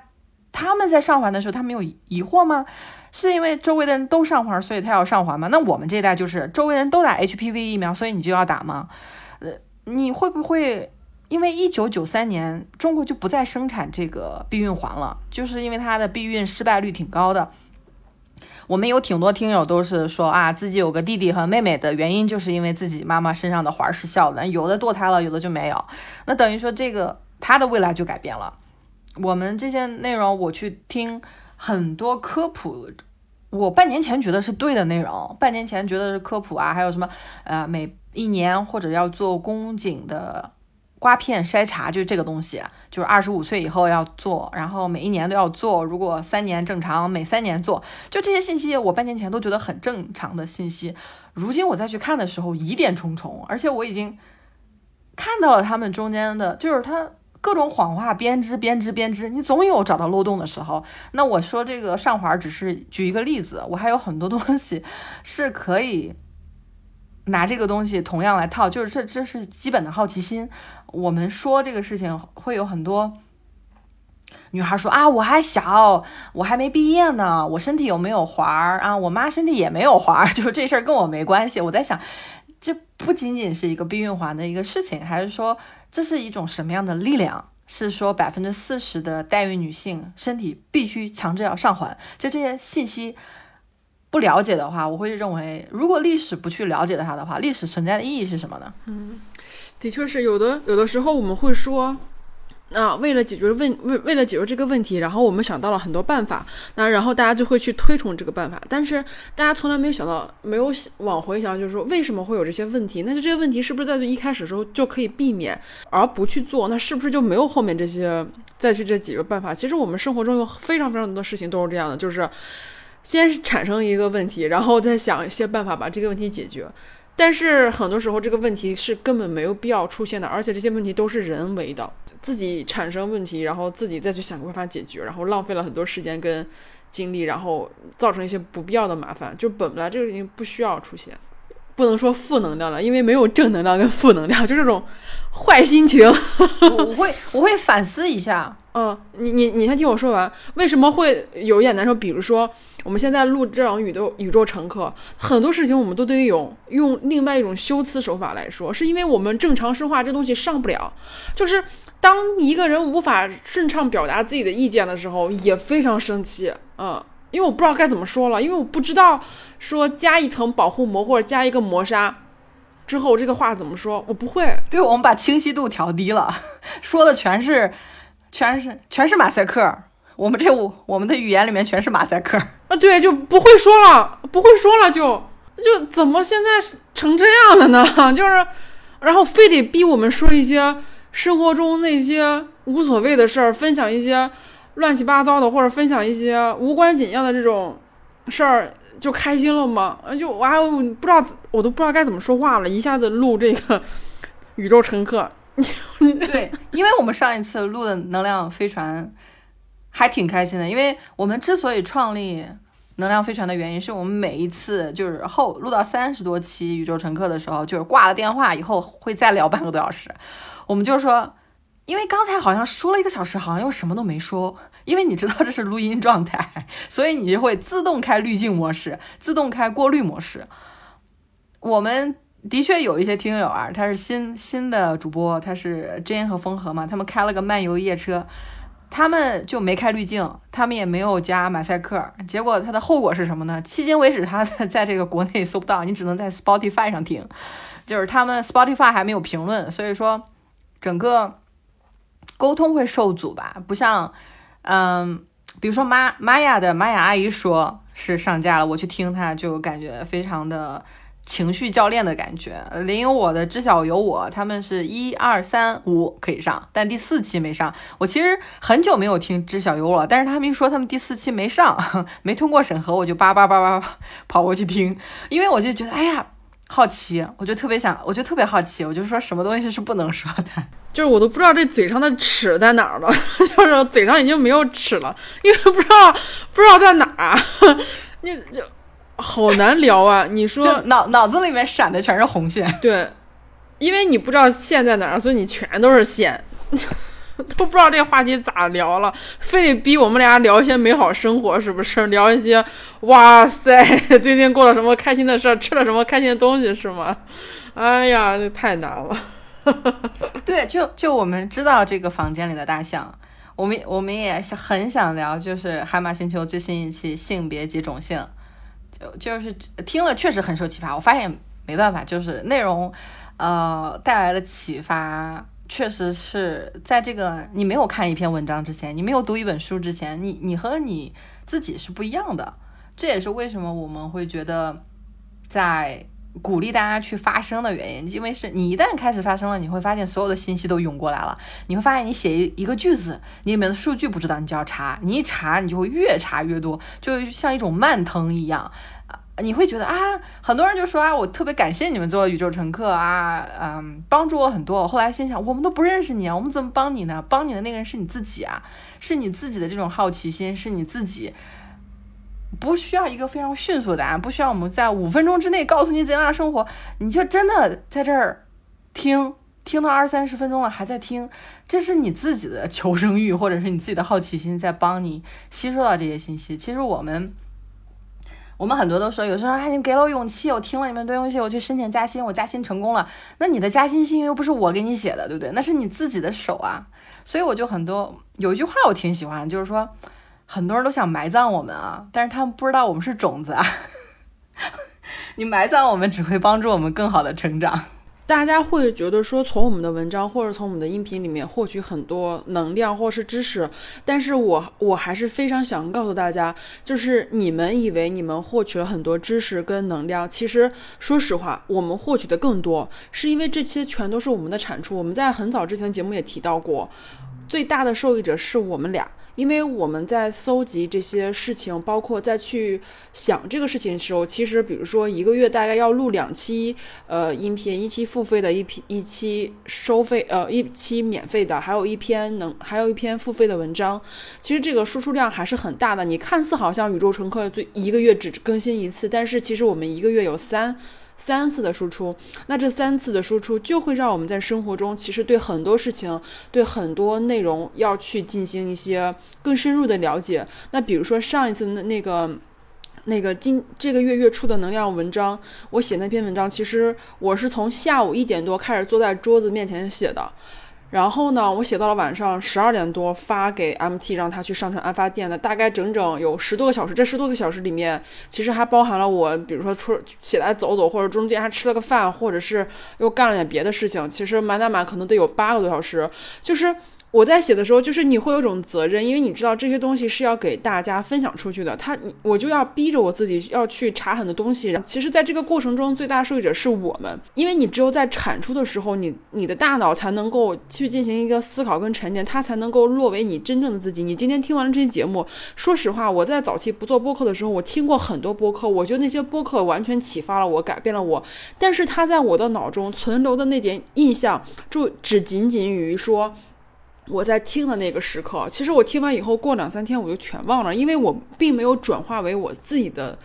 S1: 他们在上环的时候，他们有疑惑吗？是因为周围的人都上环，所以他要上环吗？那我们这一代就是周围人都打 HPV 疫苗，所以你就要打吗？呃，你会不会因为一九九三年中国就不再生产这个避孕环了？就是因为它的避孕失败率挺高的。我们有挺多听友都是说啊，自己有个弟弟和妹妹的原因，就是因为自己妈妈身上的环失效的，有的堕胎了，有的就没有。那等于说这个他的未来就改变了。我们这些内容我去听。很多科普，我半年前觉得是对的内容，半年前觉得是科普啊，还有什么呃，每一年或者要做宫颈的刮片筛查，就是这个东西，就是二十五岁以后要做，然后每一年都要做，如果三年正常，每三年做，就这些信息，我半年前都觉得很正常的信息，如今我再去看的时候疑点重重，而且我已经看到了他们中间的，就是他。各种谎话编织编织编织，你总有找到漏洞的时候。那我说这个上环只是举一个例子，我还有很多东西是可以拿这个东西同样来套，就是这这是基本的好奇心。我们说这个事情会有很多女孩说啊，我还小，我还没毕业呢，我身体有没有环儿啊？我妈身体也没有环儿，就是这事儿跟我没关系。我在想，这不仅仅是一个避孕环的一个事情，还是说？这是一种什么样的力量？是说百分之四十的代孕女性身体必须强制要上环？就这些信息不了解的话，我会认为，如果历史不去了解它的话，历史存在的意义是什么呢？
S2: 嗯，的确是有的。有的时候我们会说。那为了解决问为为了解决这个问题，然后我们想到了很多办法，那然后大家就会去推崇这个办法，但是大家从来没有想到，没有往回想，就是说为什么会有这些问题？那就这些问题是不是在一开始的时候就可以避免，而不去做？那是不是就没有后面这些再去这几个办法？其实我们生活中有非常非常多的事情都是这样的，就是先产生一个问题，然后再想一些办法把这个问题解决。但是很多时候这个问题是根本没有必要出现的，而且这些问题都是人为的，自己产生问题，然后自己再去想个办法解决，然后浪费了很多时间跟精力，然后造成一些不必要的麻烦。就本来这个事情不需要出现，不能说负能量了，因为没有正能量跟负能量，就这种坏心情。
S1: 我会我会反思一下。
S2: 嗯，你你你先听我说完，为什么会有一点难受？比如说，我们现在录这场宇宙宇宙乘客，很多事情我们都得用用另外一种修辞手法来说，是因为我们正常说话这东西上不了。就是当一个人无法顺畅表达自己的意见的时候，也非常生气。嗯，因为我不知道该怎么说了，因为我不知道说加一层保护膜或者加一个磨砂之后这个话怎么说，我不会。
S1: 对我们把清晰度调低了，说的全是。全是全是马赛克，我们这我我们的语言里面全是马赛克
S2: 啊！对，就不会说了，不会说了，就就怎么现在成这样了呢？就是，然后非得逼我们说一些生活中那些无所谓的事儿，分享一些乱七八糟的，或者分享一些无关紧要的这种事儿，就开心了吗？就我还不知道，我都不知道该怎么说话了，一下子录这个宇宙乘客。
S1: 对，因为我们上一次录的能量飞船还挺开心的，因为我们之所以创立能量飞船的原因，是我们每一次就是后录到三十多期宇宙乘客的时候，就是挂了电话以后会再聊半个多小时。我们就说，因为刚才好像说了一个小时，好像又什么都没说，因为你知道这是录音状态，所以你就会自动开滤镜模式，自动开过滤模式。我们。的确有一些听友啊，他是新新的主播，他是 JAN 和风和嘛，他们开了个漫游夜车，他们就没开滤镜，他们也没有加马赛克，结果他的后果是什么呢？迄今为止，他在这个国内搜不到，你只能在 Spotify 上听，就是他们 Spotify 还没有评论，所以说整个沟通会受阻吧，不像，嗯，比如说玛玛雅的玛雅阿姨说是上架了，我去听她就感觉非常的。情绪教练的感觉，林有我的知晓有我，他们是一二三五可以上，但第四期没上。我其实很久没有听知晓有我，但是他们一说他们第四期没上，没通过审核，我就叭叭叭叭跑过去听，因为我就觉得哎呀好奇，我就特别想，我就特别好奇，我就说什么东西是不能说的，
S2: 就是我都不知道这嘴上的齿在哪儿了，就是嘴上已经没有齿了，因为不知道不知道在哪儿，你就。好难聊啊！你说
S1: 脑脑子里面闪的全是红线，
S2: 对，因为你不知道线在哪儿，所以你全都是线，都不知道这个话题咋聊了，非得逼我们俩聊一些美好生活，是不是？聊一些哇塞，最近过了什么开心的事儿，吃了什么开心的东西，是吗？哎呀，这太难了。
S1: 对，就就我们知道这个房间里的大象，我们我们也很想聊，就是海马星球最新一期性别及种姓。就就是听了确实很受启发，我发现没办法，就是内容，呃带来的启发，确实是在这个你没有看一篇文章之前，你没有读一本书之前，你你和你自己是不一样的。这也是为什么我们会觉得在。鼓励大家去发声的原因，因为是你一旦开始发声了，你会发现所有的信息都涌过来了。你会发现，你写一一个句子，你里面的数据不知道，你就要查。你一查，你就会越查越多，就像一种慢腾一样。你会觉得啊，很多人就说啊，我特别感谢你们做了宇宙乘客啊，嗯，帮助我很多。我后来心想，我们都不认识你啊，我们怎么帮你呢？帮你的那个人是你自己啊，是你自己的这种好奇心，是你自己。不需要一个非常迅速的答案，不需要我们在五分钟之内告诉你怎样的生活，你就真的在这儿听，听到二三十分钟了还在听，这是你自己的求生欲，或者是你自己的好奇心在帮你吸收到这些信息。其实我们，我们很多都说，有时候哎，你给了我勇气，我听了你们的东西，我去申请加薪，我加薪成功了。那你的加薪信又不是我给你写的，对不对？那是你自己的手啊。所以我就很多有一句话我挺喜欢，就是说。很多人都想埋葬我们啊，但是他们不知道我们是种子啊。你埋葬我们只会帮助我们更好的成长。
S2: 大家会觉得说从我们的文章或者从我们的音频里面获取很多能量或是知识，但是我我还是非常想告诉大家，就是你们以为你们获取了很多知识跟能量，其实说实话，我们获取的更多，是因为这些全都是我们的产出。我们在很早之前节目也提到过，最大的受益者是我们俩。因为我们在搜集这些事情，包括再去想这个事情的时候，其实比如说一个月大概要录两期呃音频，一期付费的，一批一期收费呃一期免费的，还有一篇能还有一篇付费的文章，其实这个输出量还是很大的。你看似好像宇宙乘客最一个月只更新一次，但是其实我们一个月有三。三次的输出，那这三次的输出就会让我们在生活中，其实对很多事情、对很多内容要去进行一些更深入的了解。那比如说上一次那那个那个今这个月月初的能量文章，我写那篇文章，其实我是从下午一点多开始坐在桌子面前写的。然后呢，我写到了晚上十二点多发给 MT，让他去上传案发店的，大概整整有十多个小时。这十多个小时里面，其实还包含了我，比如说出起来走走，或者中间还吃了个饭，或者是又干了点别的事情。其实满打满可能得有八个多小时，就是。我在写的时候，就是你会有种责任，因为你知道这些东西是要给大家分享出去的。他，我就要逼着我自己要去查很多东西。其实，在这个过程中，最大受益者是我们，因为你只有在产出的时候，你你的大脑才能够去进行一个思考跟沉淀，它才能够落为你真正的自己。你今天听完了这期节目，说实话，我在早期不做播客的时候，我听过很多播客，我觉得那些播客完全启发了我，改变了我。但是，它在我的脑中存留的那点印象，就只仅仅于说。我在听的那个时刻，其实我听完以后，过两三天我就全忘了，因为我并没有转化为我自己的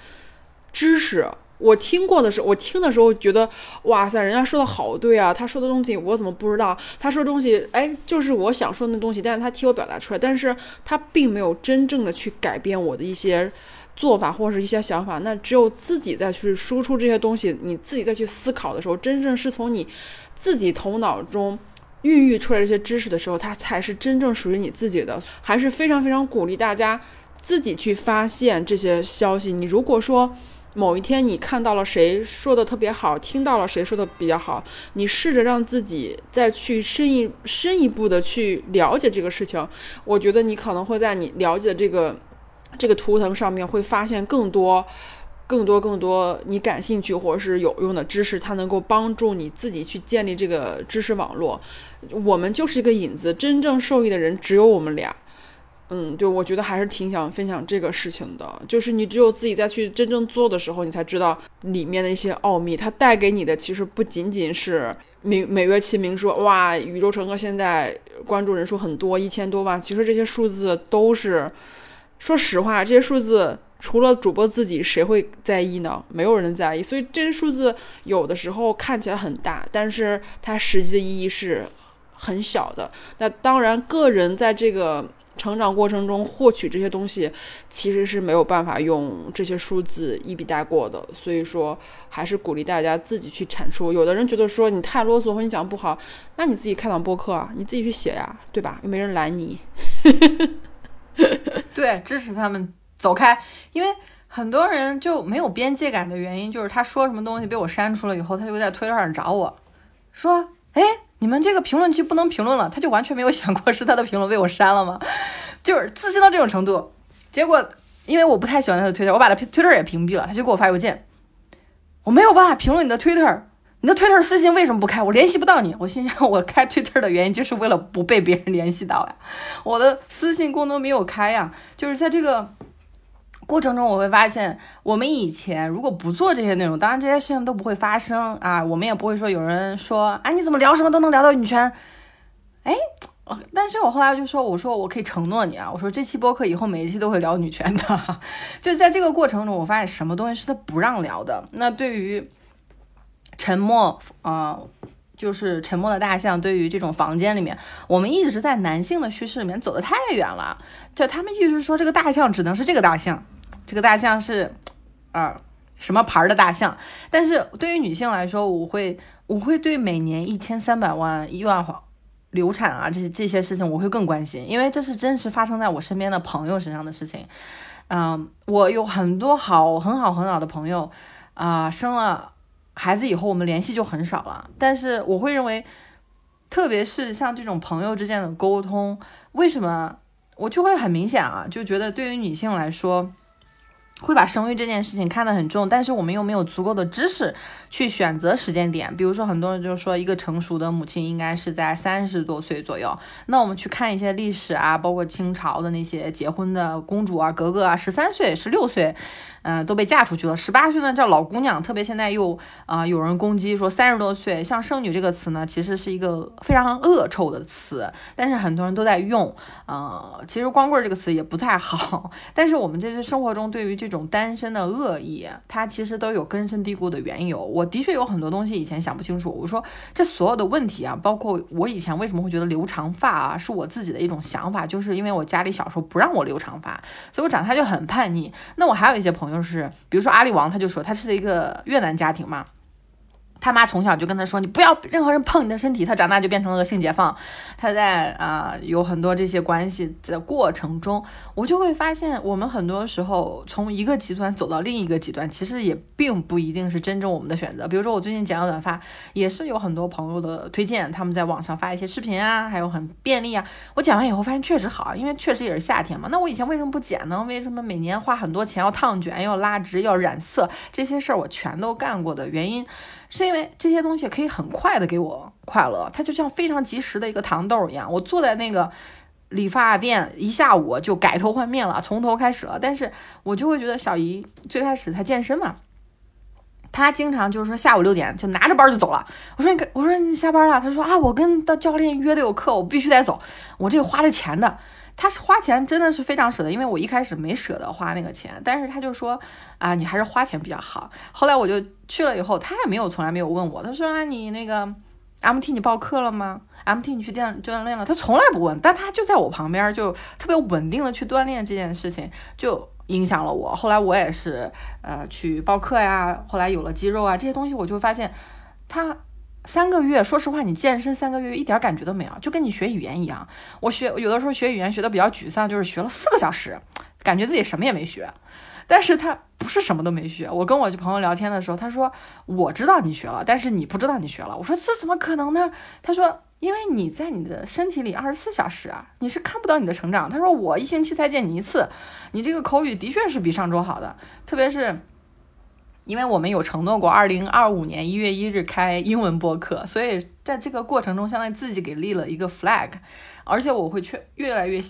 S2: 知识。我听过的时候，我听的时候觉得，哇塞，人家说的好对啊，他说的东西我怎么不知道？他说东西，哎，就是我想说的那东西，但是他替我表达出来，但是他并没有真正的去改变我的一些做法或者是一些想法。那只有自己再去输出这些东西，你自己再去思考的时候，真正是从你自己头脑中。孕育出来这些知识的时候，它才是真正属于你自己的。还是非常非常鼓励大家自己去发现这些消息。你如果说某一天你看到了谁说的特别好，听到了谁说的比较好，你试着让自己再去深一深一步的去了解这个事情，我觉得你可能会在你了解这个这个图腾上面会发现更多。更多更多你感兴趣或者是有用的知识，它能够帮助你自己去建立这个知识网络。我们就是一个引子，真正受益的人只有我们俩。嗯，对，我觉得还是挺想分享这个事情的。就是你只有自己再去真正做的时候，你才知道里面的一些奥秘。它带给你的其实不仅仅是每每月齐名说哇，宇宙乘客现在关注人数很多，一千多万。其实这些数字都是，说实话，这些数字。除了主播自己，谁会在意呢？没有人在意，所以这些数字有的时候看起来很大，但是它实际的意义是很小的。那当然，个人在这个成长过程中获取这些东西，其实是没有办法用这些数字一笔带过的。所以说，还是鼓励大家自己去产出。有的人觉得说你太啰嗦或你讲不好，那你自己开档播客啊，你自己去写呀，对吧？又没人拦你。
S1: 对，支持他们。走开，因为很多人就没有边界感的原因，就是他说什么东西被我删除了以后，他就在推特上找我说：“哎，你们这个评论区不能评论了。”他就完全没有想过是他的评论被我删了吗？就是自信到这种程度。结果因为我不太喜欢他的推特，我把他推特也屏蔽了，他就给我发邮件，我没有办法评论你的推特，你的推特私信为什么不开？我联系不到你。我心想，我开推特的原因就是为了不被别人联系到呀，我的私信功能没有开呀，就是在这个。过程中我会发现，我们以前如果不做这些内容，当然这些事情都不会发生啊，我们也不会说有人说，啊你怎么聊什么都能聊到女权，哎，但是我后来就说，我说我可以承诺你啊，我说这期播客以后每一期都会聊女权的，就在这个过程中，我发现什么东西是他不让聊的。那对于沉默，啊，就是沉默的大象，对于这种房间里面，我们一直在男性的叙事里面走得太远了，就他们一直说这个大象只能是这个大象。这个大象是，啊，什么牌的大象？但是对于女性来说，我会我会对每年一千三百万亿万流产啊，这些这些事情我会更关心，因为这是真实发生在我身边的朋友身上的事情。嗯，我有很多好很好很好的朋友啊，生了孩子以后，我们联系就很少了。但是我会认为，特别是像这种朋友之间的沟通，为什么我就会很明显啊，就觉得对于女性来说。会把生育这件事情看得很重，但是我们又没有足够的知识去选择时间点。比如说，很多人就是说一个成熟的母亲应该是在三十多岁左右。那我们去看一些历史啊，包括清朝的那些结婚的公主啊、格格啊，十三岁、十六岁。嗯，都被嫁出去了。十八岁呢叫老姑娘，特别现在又啊有人攻击说三十多岁，像剩女这个词呢，其实是一个非常恶臭的词，但是很多人都在用。呃，其实光棍这个词也不太好，但是我们这是生活中对于这种单身的恶意，它其实都有根深蒂固的缘由。我的确有很多东西以前想不清楚。我说这所有的问题啊，包括我以前为什么会觉得留长发啊，是我自己的一种想法，就是因为我家里小时候不让我留长发，所以我长大就很叛逆。那我还有一些朋友。就是，比如说阿里王，他就说他是一个越南家庭嘛。他妈从小就跟他说：“你不要任何人碰你的身体。”他长大就变成了个性解放。他在啊有很多这些关系的过程中，我就会发现，我们很多时候从一个极端走到另一个极端，其实也并不一定是真正我们的选择。比如说我最近剪了短发，也是有很多朋友的推荐，他们在网上发一些视频啊，还有很便利啊。我剪完以后发现确实好，因为确实也是夏天嘛。那我以前为什么不剪呢？为什么每年花很多钱要烫卷、要拉直、要染色这些事儿我全都干过的原因？是因为这些东西可以很快的给我快乐，它就像非常及时的一个糖豆一样。我坐在那个理发店一下午就改头换面了，从头开始了。但是我就会觉得小姨最开始她健身嘛，她经常就是说下午六点就拿着包就走了。我说你我说你下班了，她说啊我跟到教练约的有课，我必须得走，我这个花着钱的。他是花钱真的是非常舍得，因为我一开始没舍得花那个钱，但是他就说啊，你还是花钱比较好。后来我就去了以后，他也没有从来没有问我，他说啊，你那个 MT 你报课了吗？MT 你去锻锻炼了？他从来不问，但他就在我旁边，就特别稳定的去锻炼这件事情，就影响了我。后来我也是呃去报课呀，后来有了肌肉啊这些东西，我就发现他三个月，说实话，你健身三个月一点感觉都没有，就跟你学语言一样。我学有的时候学语言学的比较沮丧，就是学了四个小时，感觉自己什么也没学。但是他不是什么都没学。我跟我朋友聊天的时候，他说我知道你学了，但是你不知道你学了。我说这怎么可能呢？他说因为你在你的身体里二十四小时啊，你是看不到你的成长。他说我一星期才见你一次，你这个口语的确是比上周好的，特别是。因为我们有承诺过，二零二五年一月一日开英文播客，所以在这个过程中，相当于自己给立了一个 flag，而且我会去越来越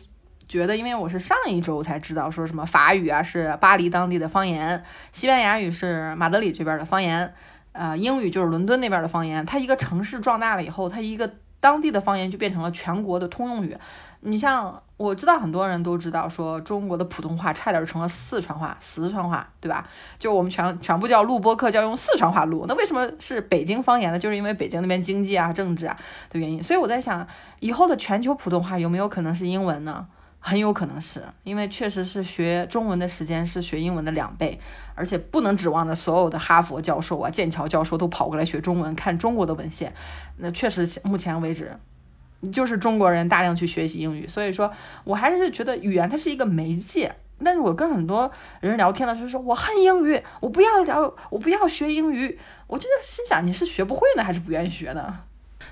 S1: 觉得，因为我是上一周才知道说什么法语啊是巴黎当地的方言，西班牙语是马德里这边的方言，呃，英语就是伦敦那边的方言。它一个城市壮大了以后，它一个当地的方言就变成了全国的通用语。你像。我知道很多人都知道，说中国的普通话差点成了四川话、四川话，对吧？就我们全全部叫录播课，叫用四川话录。那为什么是北京方言呢？就是因为北京那边经济啊、政治啊的原因。所以我在想，以后的全球普通话有没有可能是英文呢？很有可能是，因为确实是学中文的时间是学英文的两倍，而且不能指望着所有的哈佛教授啊、剑桥教授都跑过来学中文、看中国的文献。那确实，目前为止。就是中国人大量去学习英语，所以说我还是觉得语言它是一个媒介。但是我跟很多人聊天的时候说我恨英语，我不要聊，我不要学英语。我就是心想你是学不会呢，还是不愿意学呢？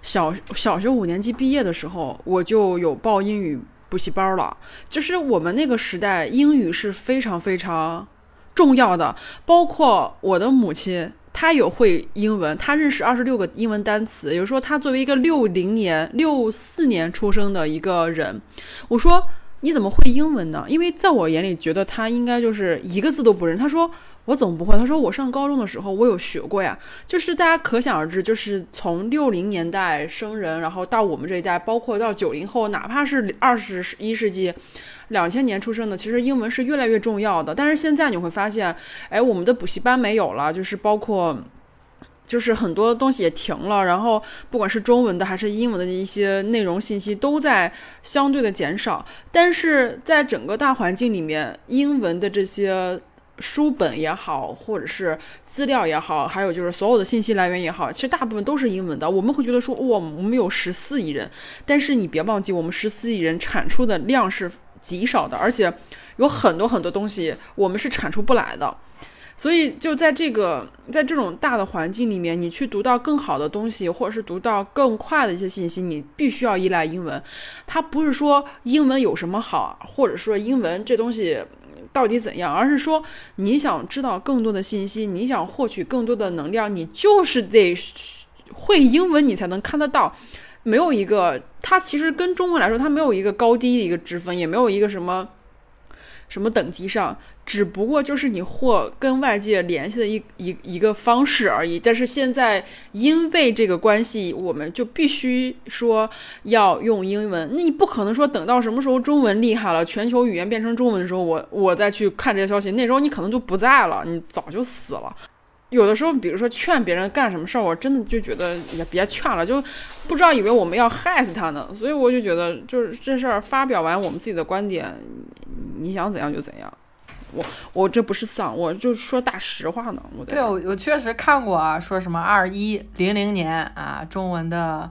S2: 小小学五年级毕业的时候，我就有报英语补习班了。就是我们那个时代，英语是非常非常重要的，包括我的母亲。他有会英文，他认识二十六个英文单词。也就是说，他作为一个六零年、六四年出生的一个人，我说你怎么会英文呢？因为在我眼里，觉得他应该就是一个字都不认。他说我怎么不会？他说我上高中的时候我有学过呀。就是大家可想而知，就是从六零年代生人，然后到我们这一代，包括到九零后，哪怕是二十一世纪。两千年出生的，其实英文是越来越重要的。但是现在你会发现，哎，我们的补习班没有了，就是包括，就是很多东西也停了。然后不管是中文的还是英文的一些内容信息，都在相对的减少。但是在整个大环境里面，英文的这些书本也好，或者是资料也好，还有就是所有的信息来源也好，其实大部分都是英文的。我们会觉得说，哇，我们有十四亿人，但是你别忘记，我们十四亿人产出的量是。极少的，而且有很多很多东西我们是产出不来的，所以就在这个在这种大的环境里面，你去读到更好的东西，或者是读到更快的一些信息，你必须要依赖英文。它不是说英文有什么好，或者说英文这东西到底怎样，而是说你想知道更多的信息，你想获取更多的能量，你就是得会英文，你才能看得到。没有一个，它其实跟中文来说，它没有一个高低的一个之分，也没有一个什么什么等级上，只不过就是你或跟外界联系的一一一个方式而已。但是现在因为这个关系，我们就必须说要用英文。那你不可能说等到什么时候中文厉害了，全球语言变成中文的时候，我我再去看这些消息，那时候你可能就不在了，你早就死了。有的时候，比如说劝别人干什么事儿，我真的就觉得也别劝了，就不知道以为我们要害死他呢。所以我就觉得，就是这事儿发表完我们自己的观点，你想怎样就怎样。我我这不是丧，我就说大实话呢。我
S1: 对我我确实看过啊，说什么二一零零年啊，中文的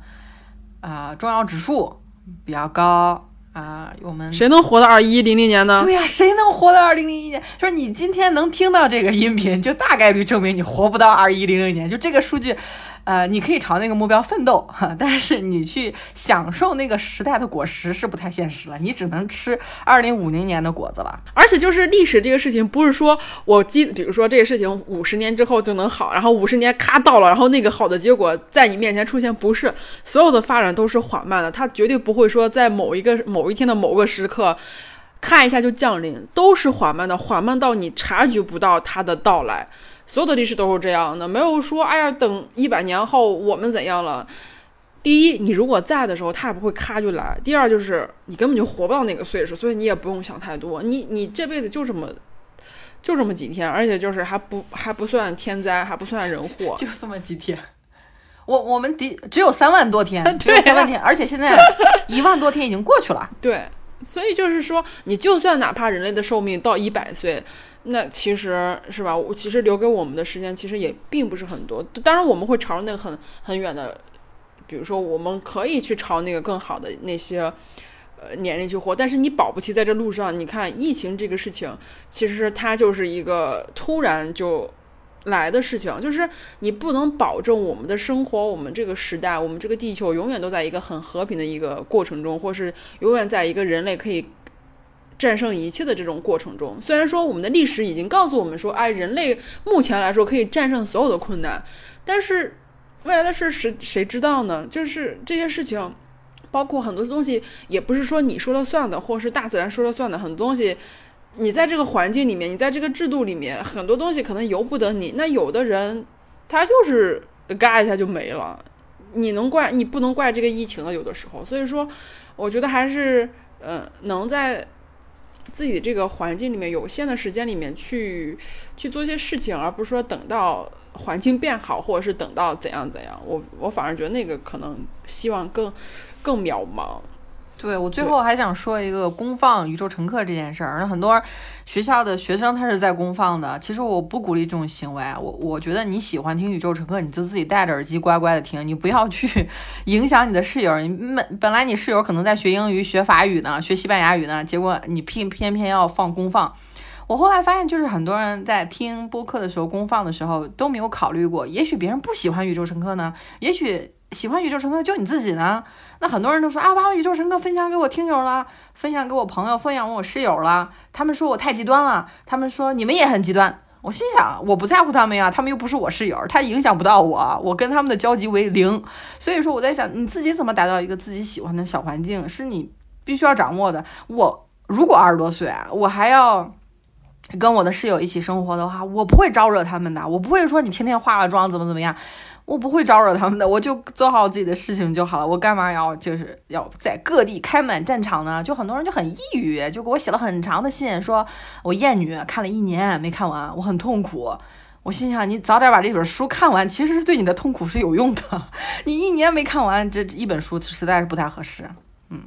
S1: 啊重要指数比较高。啊，我们
S2: 谁能活到二一零零年呢？
S1: 对呀，谁能活到二零零一年？说你今天能听到这个音频，就大概率证明你活不到二一零零年。就这个数据。呃，你可以朝那个目标奋斗 哈，但是你去享受那个时代的果实是不太现实了，你只能吃二零五零年的果子了。
S2: 而且就是历史这个事情，不是说我记，比如说这个事情五十年之后就能好，然后五十年咔到了，然后那个好的结果在你面前出现，不是所有的发展都是缓慢的，它绝对不会说在某一个某一天的某个时刻，看一下就降临，都是缓慢的，缓慢到你察觉不到它的到来。所有的历史都是这样的，没有说哎呀，等一百年后我们怎样了。第一，你如果在的时候，他也不会咔就来；第二，就是你根本就活不到那个岁数，所以你也不用想太多。你你这辈子就这么就这么几天，而且就是还不还不算天灾，还不算人祸，
S1: 就这么几天。我我们的只有三万多天，只有三万天，而且现在 一万多天已经过去了。
S2: 对。所以就是说，你就算哪怕人类的寿命到一百岁，那其实是吧？我其实留给我们的时间其实也并不是很多。当然，我们会朝着那个很很远的，比如说我们可以去朝那个更好的那些呃年龄去活。但是你保不齐在这路上，你看疫情这个事情，其实它就是一个突然就。来的事情就是你不能保证我们的生活，我们这个时代，我们这个地球永远都在一个很和平的一个过程中，或是永远在一个人类可以战胜一切的这种过程中。虽然说我们的历史已经告诉我们说，哎，人类目前来说可以战胜所有的困难，但是未来的事谁谁知道呢？就是这些事情，包括很多东西，也不是说你说了算的，或是大自然说了算的，很多东西。你在这个环境里面，你在这个制度里面，很多东西可能由不得你。那有的人，他就是嘎一下就没了，你能怪你不能怪这个疫情的，有的时候。所以说，我觉得还是，嗯，能在自己这个环境里面，有限的时间里面去去做一些事情，而不是说等到环境变好，或者是等到怎样怎样。我我反而觉得那个可能希望更更渺茫。
S1: 对我最后还想说一个公放宇宙乘客这件事儿，那很多学校的学生他是在公放的，其实我不鼓励这种行为，我我觉得你喜欢听宇宙乘客，你就自己戴着耳机乖乖的听，你不要去 影响你的室友，你本本来你室友可能在学英语、学法语呢、学西班牙语呢，结果你偏偏偏要放公放。我后来发现，就是很多人在听播客的时候，公放的时候都没有考虑过，也许别人不喜欢宇宙乘客呢，也许。喜欢宇宙乘客就你自己呢？那很多人都说啊，把宇宙神歌分享给我听友了，分享给我朋友，分享给我室友了。他们说我太极端了，他们说你们也很极端。我心想，我不在乎他们呀，他们又不是我室友，他影响不到我，我跟他们的交集为零。所以说我在想，你自己怎么打造一个自己喜欢的小环境，是你必须要掌握的。我如果二十多岁，我还要跟我的室友一起生活的话，我不会招惹他们的，我不会说你天天化了妆怎么怎么样。我不会招惹他们的，我就做好自己的事情就好了。我干嘛要就是要在各地开满战场呢？就很多人就很抑郁，就给我写了很长的信，说我厌女看了一年没看完，我很痛苦。我心想，你早点把这本书看完，其实是对你的痛苦是有用的。你一年没看完这一本书，实在是不太合适。嗯。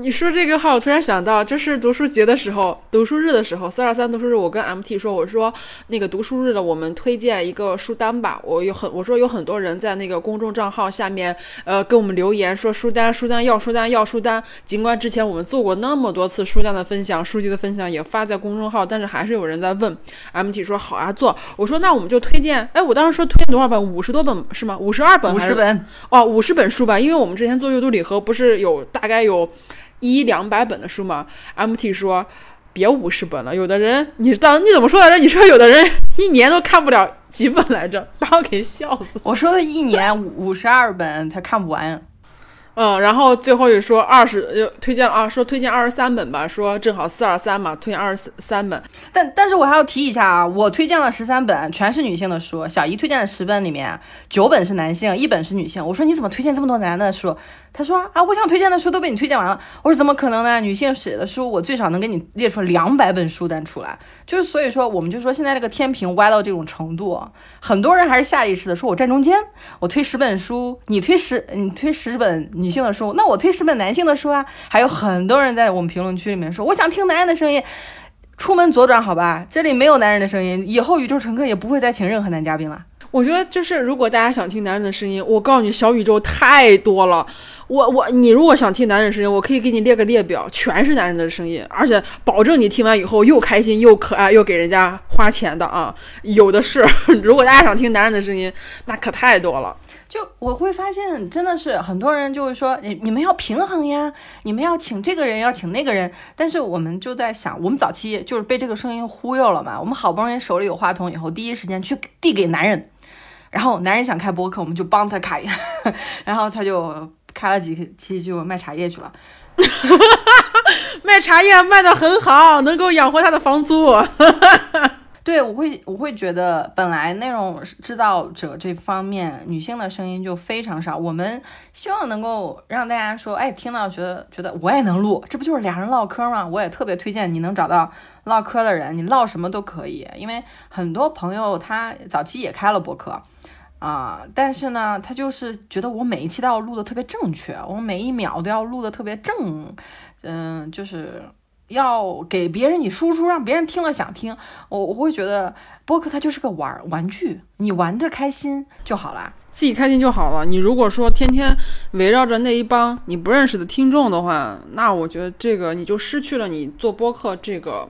S2: 你说这个话，我突然想到，就是读书节的时候，读书日的时候，四二三读书日，我跟 MT 说，我说那个读书日的，我们推荐一个书单吧。我有很，我说有很多人在那个公众账号下面，呃，给我们留言说书单，书单要书单要书单。尽管之前我们做过那么多次书单的分享，书籍的分享也发在公众号，但是还是有人在问。MT 说好啊，做。我说那我们就推荐，哎，我当时说推荐多少本？五十多本是吗？五十二本？
S1: 五十本？
S2: 哦，五十本书吧，因为我们之前做阅读礼盒，不是有大概有。一两百本的书吗，MT 说别五十本了。有的人，你当你怎么说来着？你说有的人一年都看不了几本来着，把我给笑死。
S1: 我说的一年五五十二本，他看不完。
S2: 嗯，然后最后又说二十，又推荐啊，说推荐二十三本吧，说正好四二三嘛，推荐二十三本。
S1: 但但是我还要提一下啊，我推荐了十三本，全是女性的书。小姨推荐的十本里面，九本是男性，一本是女性。我说你怎么推荐这么多男的书？他说啊，我想推荐的书都被你推荐完了。我说怎么可能呢？女性写的书，我最少能给你列出两百本书单出来。就是所以说，我们就说现在这个天平歪到这种程度，很多人还是下意识的说，我站中间，我推十本书，你推十，你推十本女性的书，那我推十本男性的书啊。还有很多人在我们评论区里面说，我想听男人的声音，出门左转好吧，这里没有男人的声音，以后宇宙乘客也不会再请任何男嘉宾了。
S2: 我觉得就是，如果大家想听男人的声音，我告诉你，小宇宙太多了。我我你如果想听男人声音，我可以给你列个列表，全是男人的声音，而且保证你听完以后又开心又可爱又给人家花钱的啊，有的是。如果大家想听男人的声音，那可太多了。
S1: 就我会发现，真的是很多人就会说，你你们要平衡呀，你们要请这个人，要请那个人。但是我们就在想，我们早期就是被这个声音忽悠了嘛。我们好不容易手里有话筒以后，第一时间去递给男人。然后男人想开播客，我们就帮他开，然后他就开了几期，就卖茶叶去了。
S2: 卖茶叶卖的很好，能够养活他的房租。
S1: 对，我会我会觉得，本来内容制造者这方面女性的声音就非常少。我们希望能够让大家说，哎，听到觉得觉得我也能录，这不就是俩人唠嗑吗？我也特别推荐你能找到唠嗑的人，你唠什么都可以，因为很多朋友他早期也开了博客。啊、但是呢，他就是觉得我每一期都要录的特别正确，我每一秒都要录的特别正，嗯，就是要给别人以输出，让别人听了想听。我我会觉得播客它就是个玩玩具，你玩的开心就好啦。
S2: 自己开心就好了。你如果说天天围绕着那一帮你不认识的听众的话，那我觉得这个你就失去了你做播客这个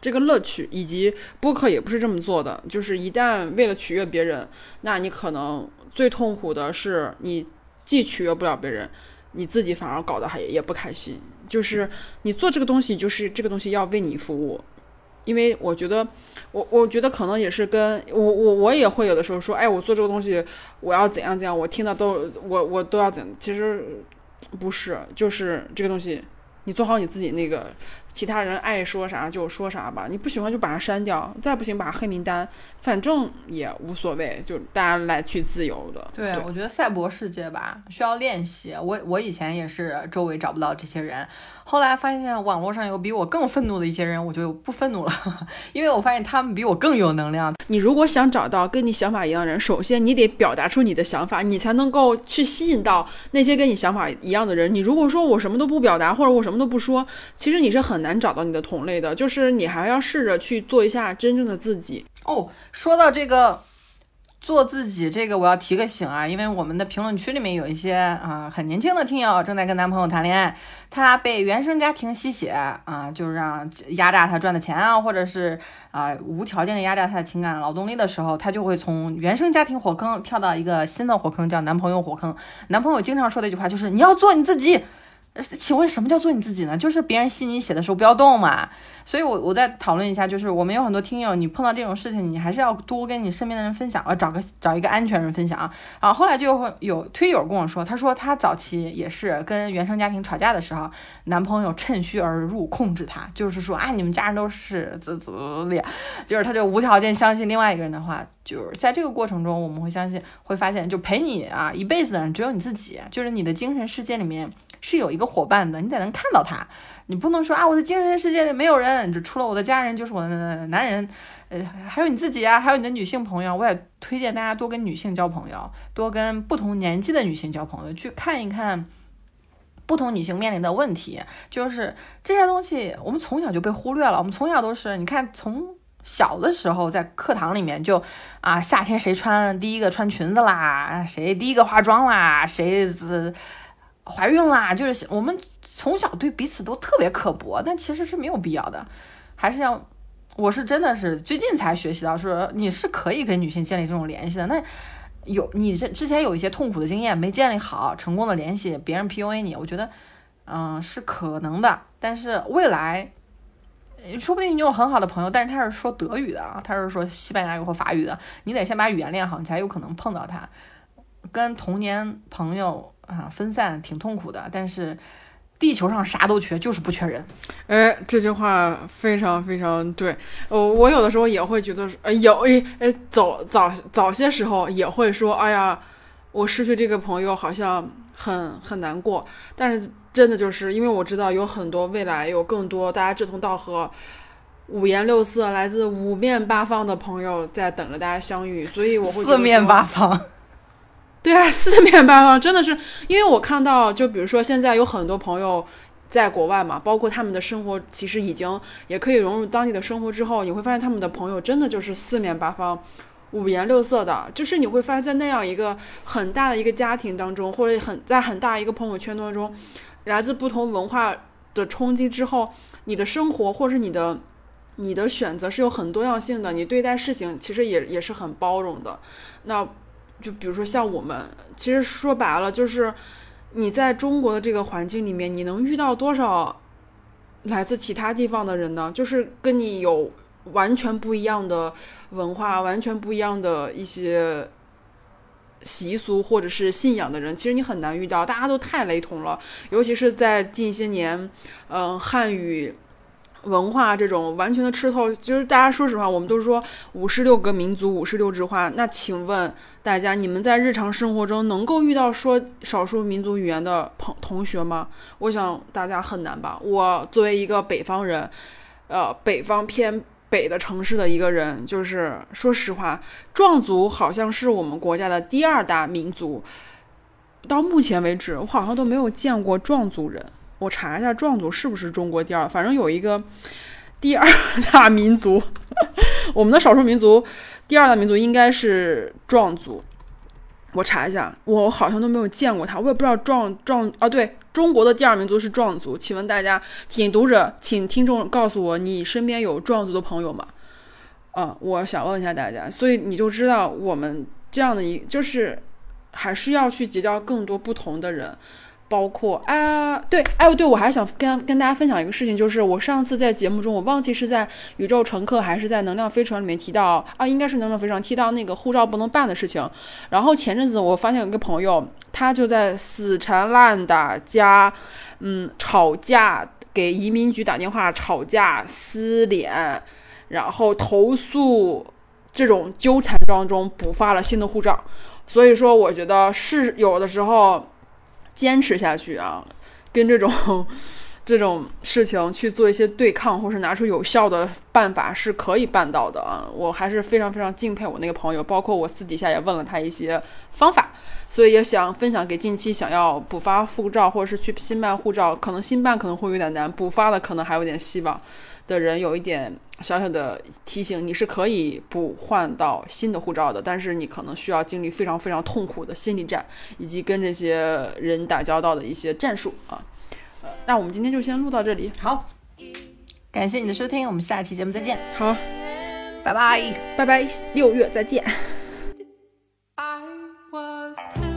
S2: 这个乐趣，以及播客也不是这么做的。就是一旦为了取悦别人，那你可能最痛苦的是你既取悦不了别人，你自己反而搞得还也不开心。就是你做这个东西，就是这个东西要为你服务。因为我觉得，我我觉得可能也是跟我我我也会有的时候说，哎，我做这个东西，我要怎样怎样，我听的都我我都要怎，其实不是，就是这个东西，你做好你自己那个，其他人爱说啥就说啥吧，你不喜欢就把它删掉，再不行把黑名单，反正也无所谓，就大家来去自由的。
S1: 对，我觉得赛博世界吧需要练习。我我以前也是周围找不到这些人，后来发现网络上有比我更愤怒的一些人，我就不愤怒了，因为我发现他们比我更有能量。
S2: 你如果想找到跟你想法一样的人，首先你得表达出你的想法，你才能够去吸引到那些跟你想法一样的人。你如果说我什么都不表达，或者我什么都不说，其实你是很难找到你的同类的。就是你还要试着去做一下真正的自己。
S1: 哦，说到这个做自己，这个我要提个醒啊，因为我们的评论区里面有一些啊、很年轻的听友正在跟男朋友谈恋爱，他被原生家庭吸血啊、就是让压榨他赚的钱啊，或者是啊、无条件的压榨他的情感劳动力的时候，他就会从原生家庭火坑跳到一个新的火坑，叫男朋友火坑。男朋友经常说的一句话就是你要做你自己。请问什么叫做你自己呢？就是别人吸你血的时候不要动嘛。所以我我再讨论一下，就是我们有很多听友，你碰到这种事情，你还是要多跟你身边的人分享，呃，找个找一个安全人分享啊。啊，后来就会有推友跟我说，他说他早期也是跟原生家庭吵架的时候，男朋友趁虚而入控制他，就是说啊，你们家人都是怎怎么的，就是他就无条件相信另外一个人的话。就是在这个过程中，我们会相信，会发现，就陪你啊一辈子的人只有你自己，就是你的精神世界里面是有一个伙伴的，你得能看到他。你不能说啊，我的精神世界里没有人，就除了我的家人就是我的男人，呃，还有你自己啊，还有你的女性朋友。我也推荐大家多跟女性交朋友，多跟不同年纪的女性交朋友，去看一看不同女性面临的问题。就是这些东西，我们从小就被忽略了。我们从小都是，你看从。小的时候，在课堂里面就啊，夏天谁穿第一个穿裙子啦，谁第一个化妆啦，谁怀孕啦，就是我们从小对彼此都特别刻薄，但其实是没有必要的，还是要，我是真的是最近才学习到说你是可以跟女性建立这种联系的。那有你这之前有一些痛苦的经验没建立好，成功的联系，别人 PUA 你，我觉得嗯是可能的，但是未来。说不定你有很好的朋友，但是他是说德语的啊，他是说西班牙语或法语的，你得先把语言练好，你才有可能碰到他。跟童年朋友啊分散挺痛苦的，但是地球上啥都缺，就是不缺人。
S2: 哎，这句话非常非常对。哦，我有的时候也会觉得，呃，有哎哎，早早早些时候也会说，哎呀，我失去这个朋友好像很很难过。但是真的就是因为我知道有很多未来有更多大家志同道合、五颜六色、来自五面八方的朋友在等着大家相遇，所以我会
S1: 四面八方，
S2: 对啊，四面八方真的是，因为我看到，就比如说现在有很多朋友在国外嘛，包括他们的生活其实已经也可以融入当地的生活之后，你会发现他们的朋友真的就是四面八方。五颜六色的，就是你会发现在那样一个很大的一个家庭当中，或者很在很大一个朋友圈当中，来自不同文化的冲击之后，你的生活或者你的你的选择是有很多样性的，你对待事情其实也也是很包容的。那就比如说像我们，其实说白了就是你在中国的这个环境里面，你能遇到多少来自其他地方的人呢？就是跟你有完全不一样的文化、完全不一样的一些习俗或者是信仰的人，其实你很难遇到，大家都太雷同了。尤其是在近些年，嗯、汉语。文化这种完全的吃透，就是大家说实话，我们都是说五十六个民族，五十六枝花。那请问大家，你们在日常生活中能够遇到说少数民族语言的朋同学吗？我想大家很难吧。我作为一个北方人，呃，北方偏北的城市的一个人，就是说实话，壮族好像是我们国家的第二大民族。到目前为止，我好像都没有见过壮族人。我查一下，壮族是不是中国第二？反正有一个第二大民族，我们的少数民族第二大民族应该是壮族。我查一下，我好像都没有见过他，我也不知道壮壮啊，对，中国的第二民族是壮族。请问大家，请读者，请听众告诉我，你身边有壮族的朋友吗？啊，我想问一下大家，所以你就知道我们这样的一，就是还是要去结交更多不同的人。包括啊，对，哎，对，我还是想跟跟大家分享一个事情，就是我上次在节目中，我忘记是在宇宙乘客还是在能量飞船里面提到啊，应该是能量飞船提到那个护照不能办的事情。然后前阵子我发现有一个朋友，他就在死缠烂打加嗯吵架，给移民局打电话吵架撕脸，然后投诉这种纠缠当中补发了新的护照。所以说，我觉得是有的时候。坚持下去啊，跟这种这种事情去做一些对抗，或是拿出有效的办法是可以办到的啊！我还是非常非常敬佩我那个朋友，包括我私底下也问了他一些方法，所以也想分享给近期想要补发护照或者是去新办护照，可能新办可能会有点难，补发的可能还有点希望的人有一点小小的提醒，你是可以不换到新的护照的，但是你可能需要经历非常非常痛苦的心理战，以及跟这些人打交道的一些战术啊。呃，那我们今天就先录到这里。
S1: 好，感谢你的收听，我们下期节目再见。
S2: 好，
S1: 拜拜，
S2: 拜拜，六月再见。I was ten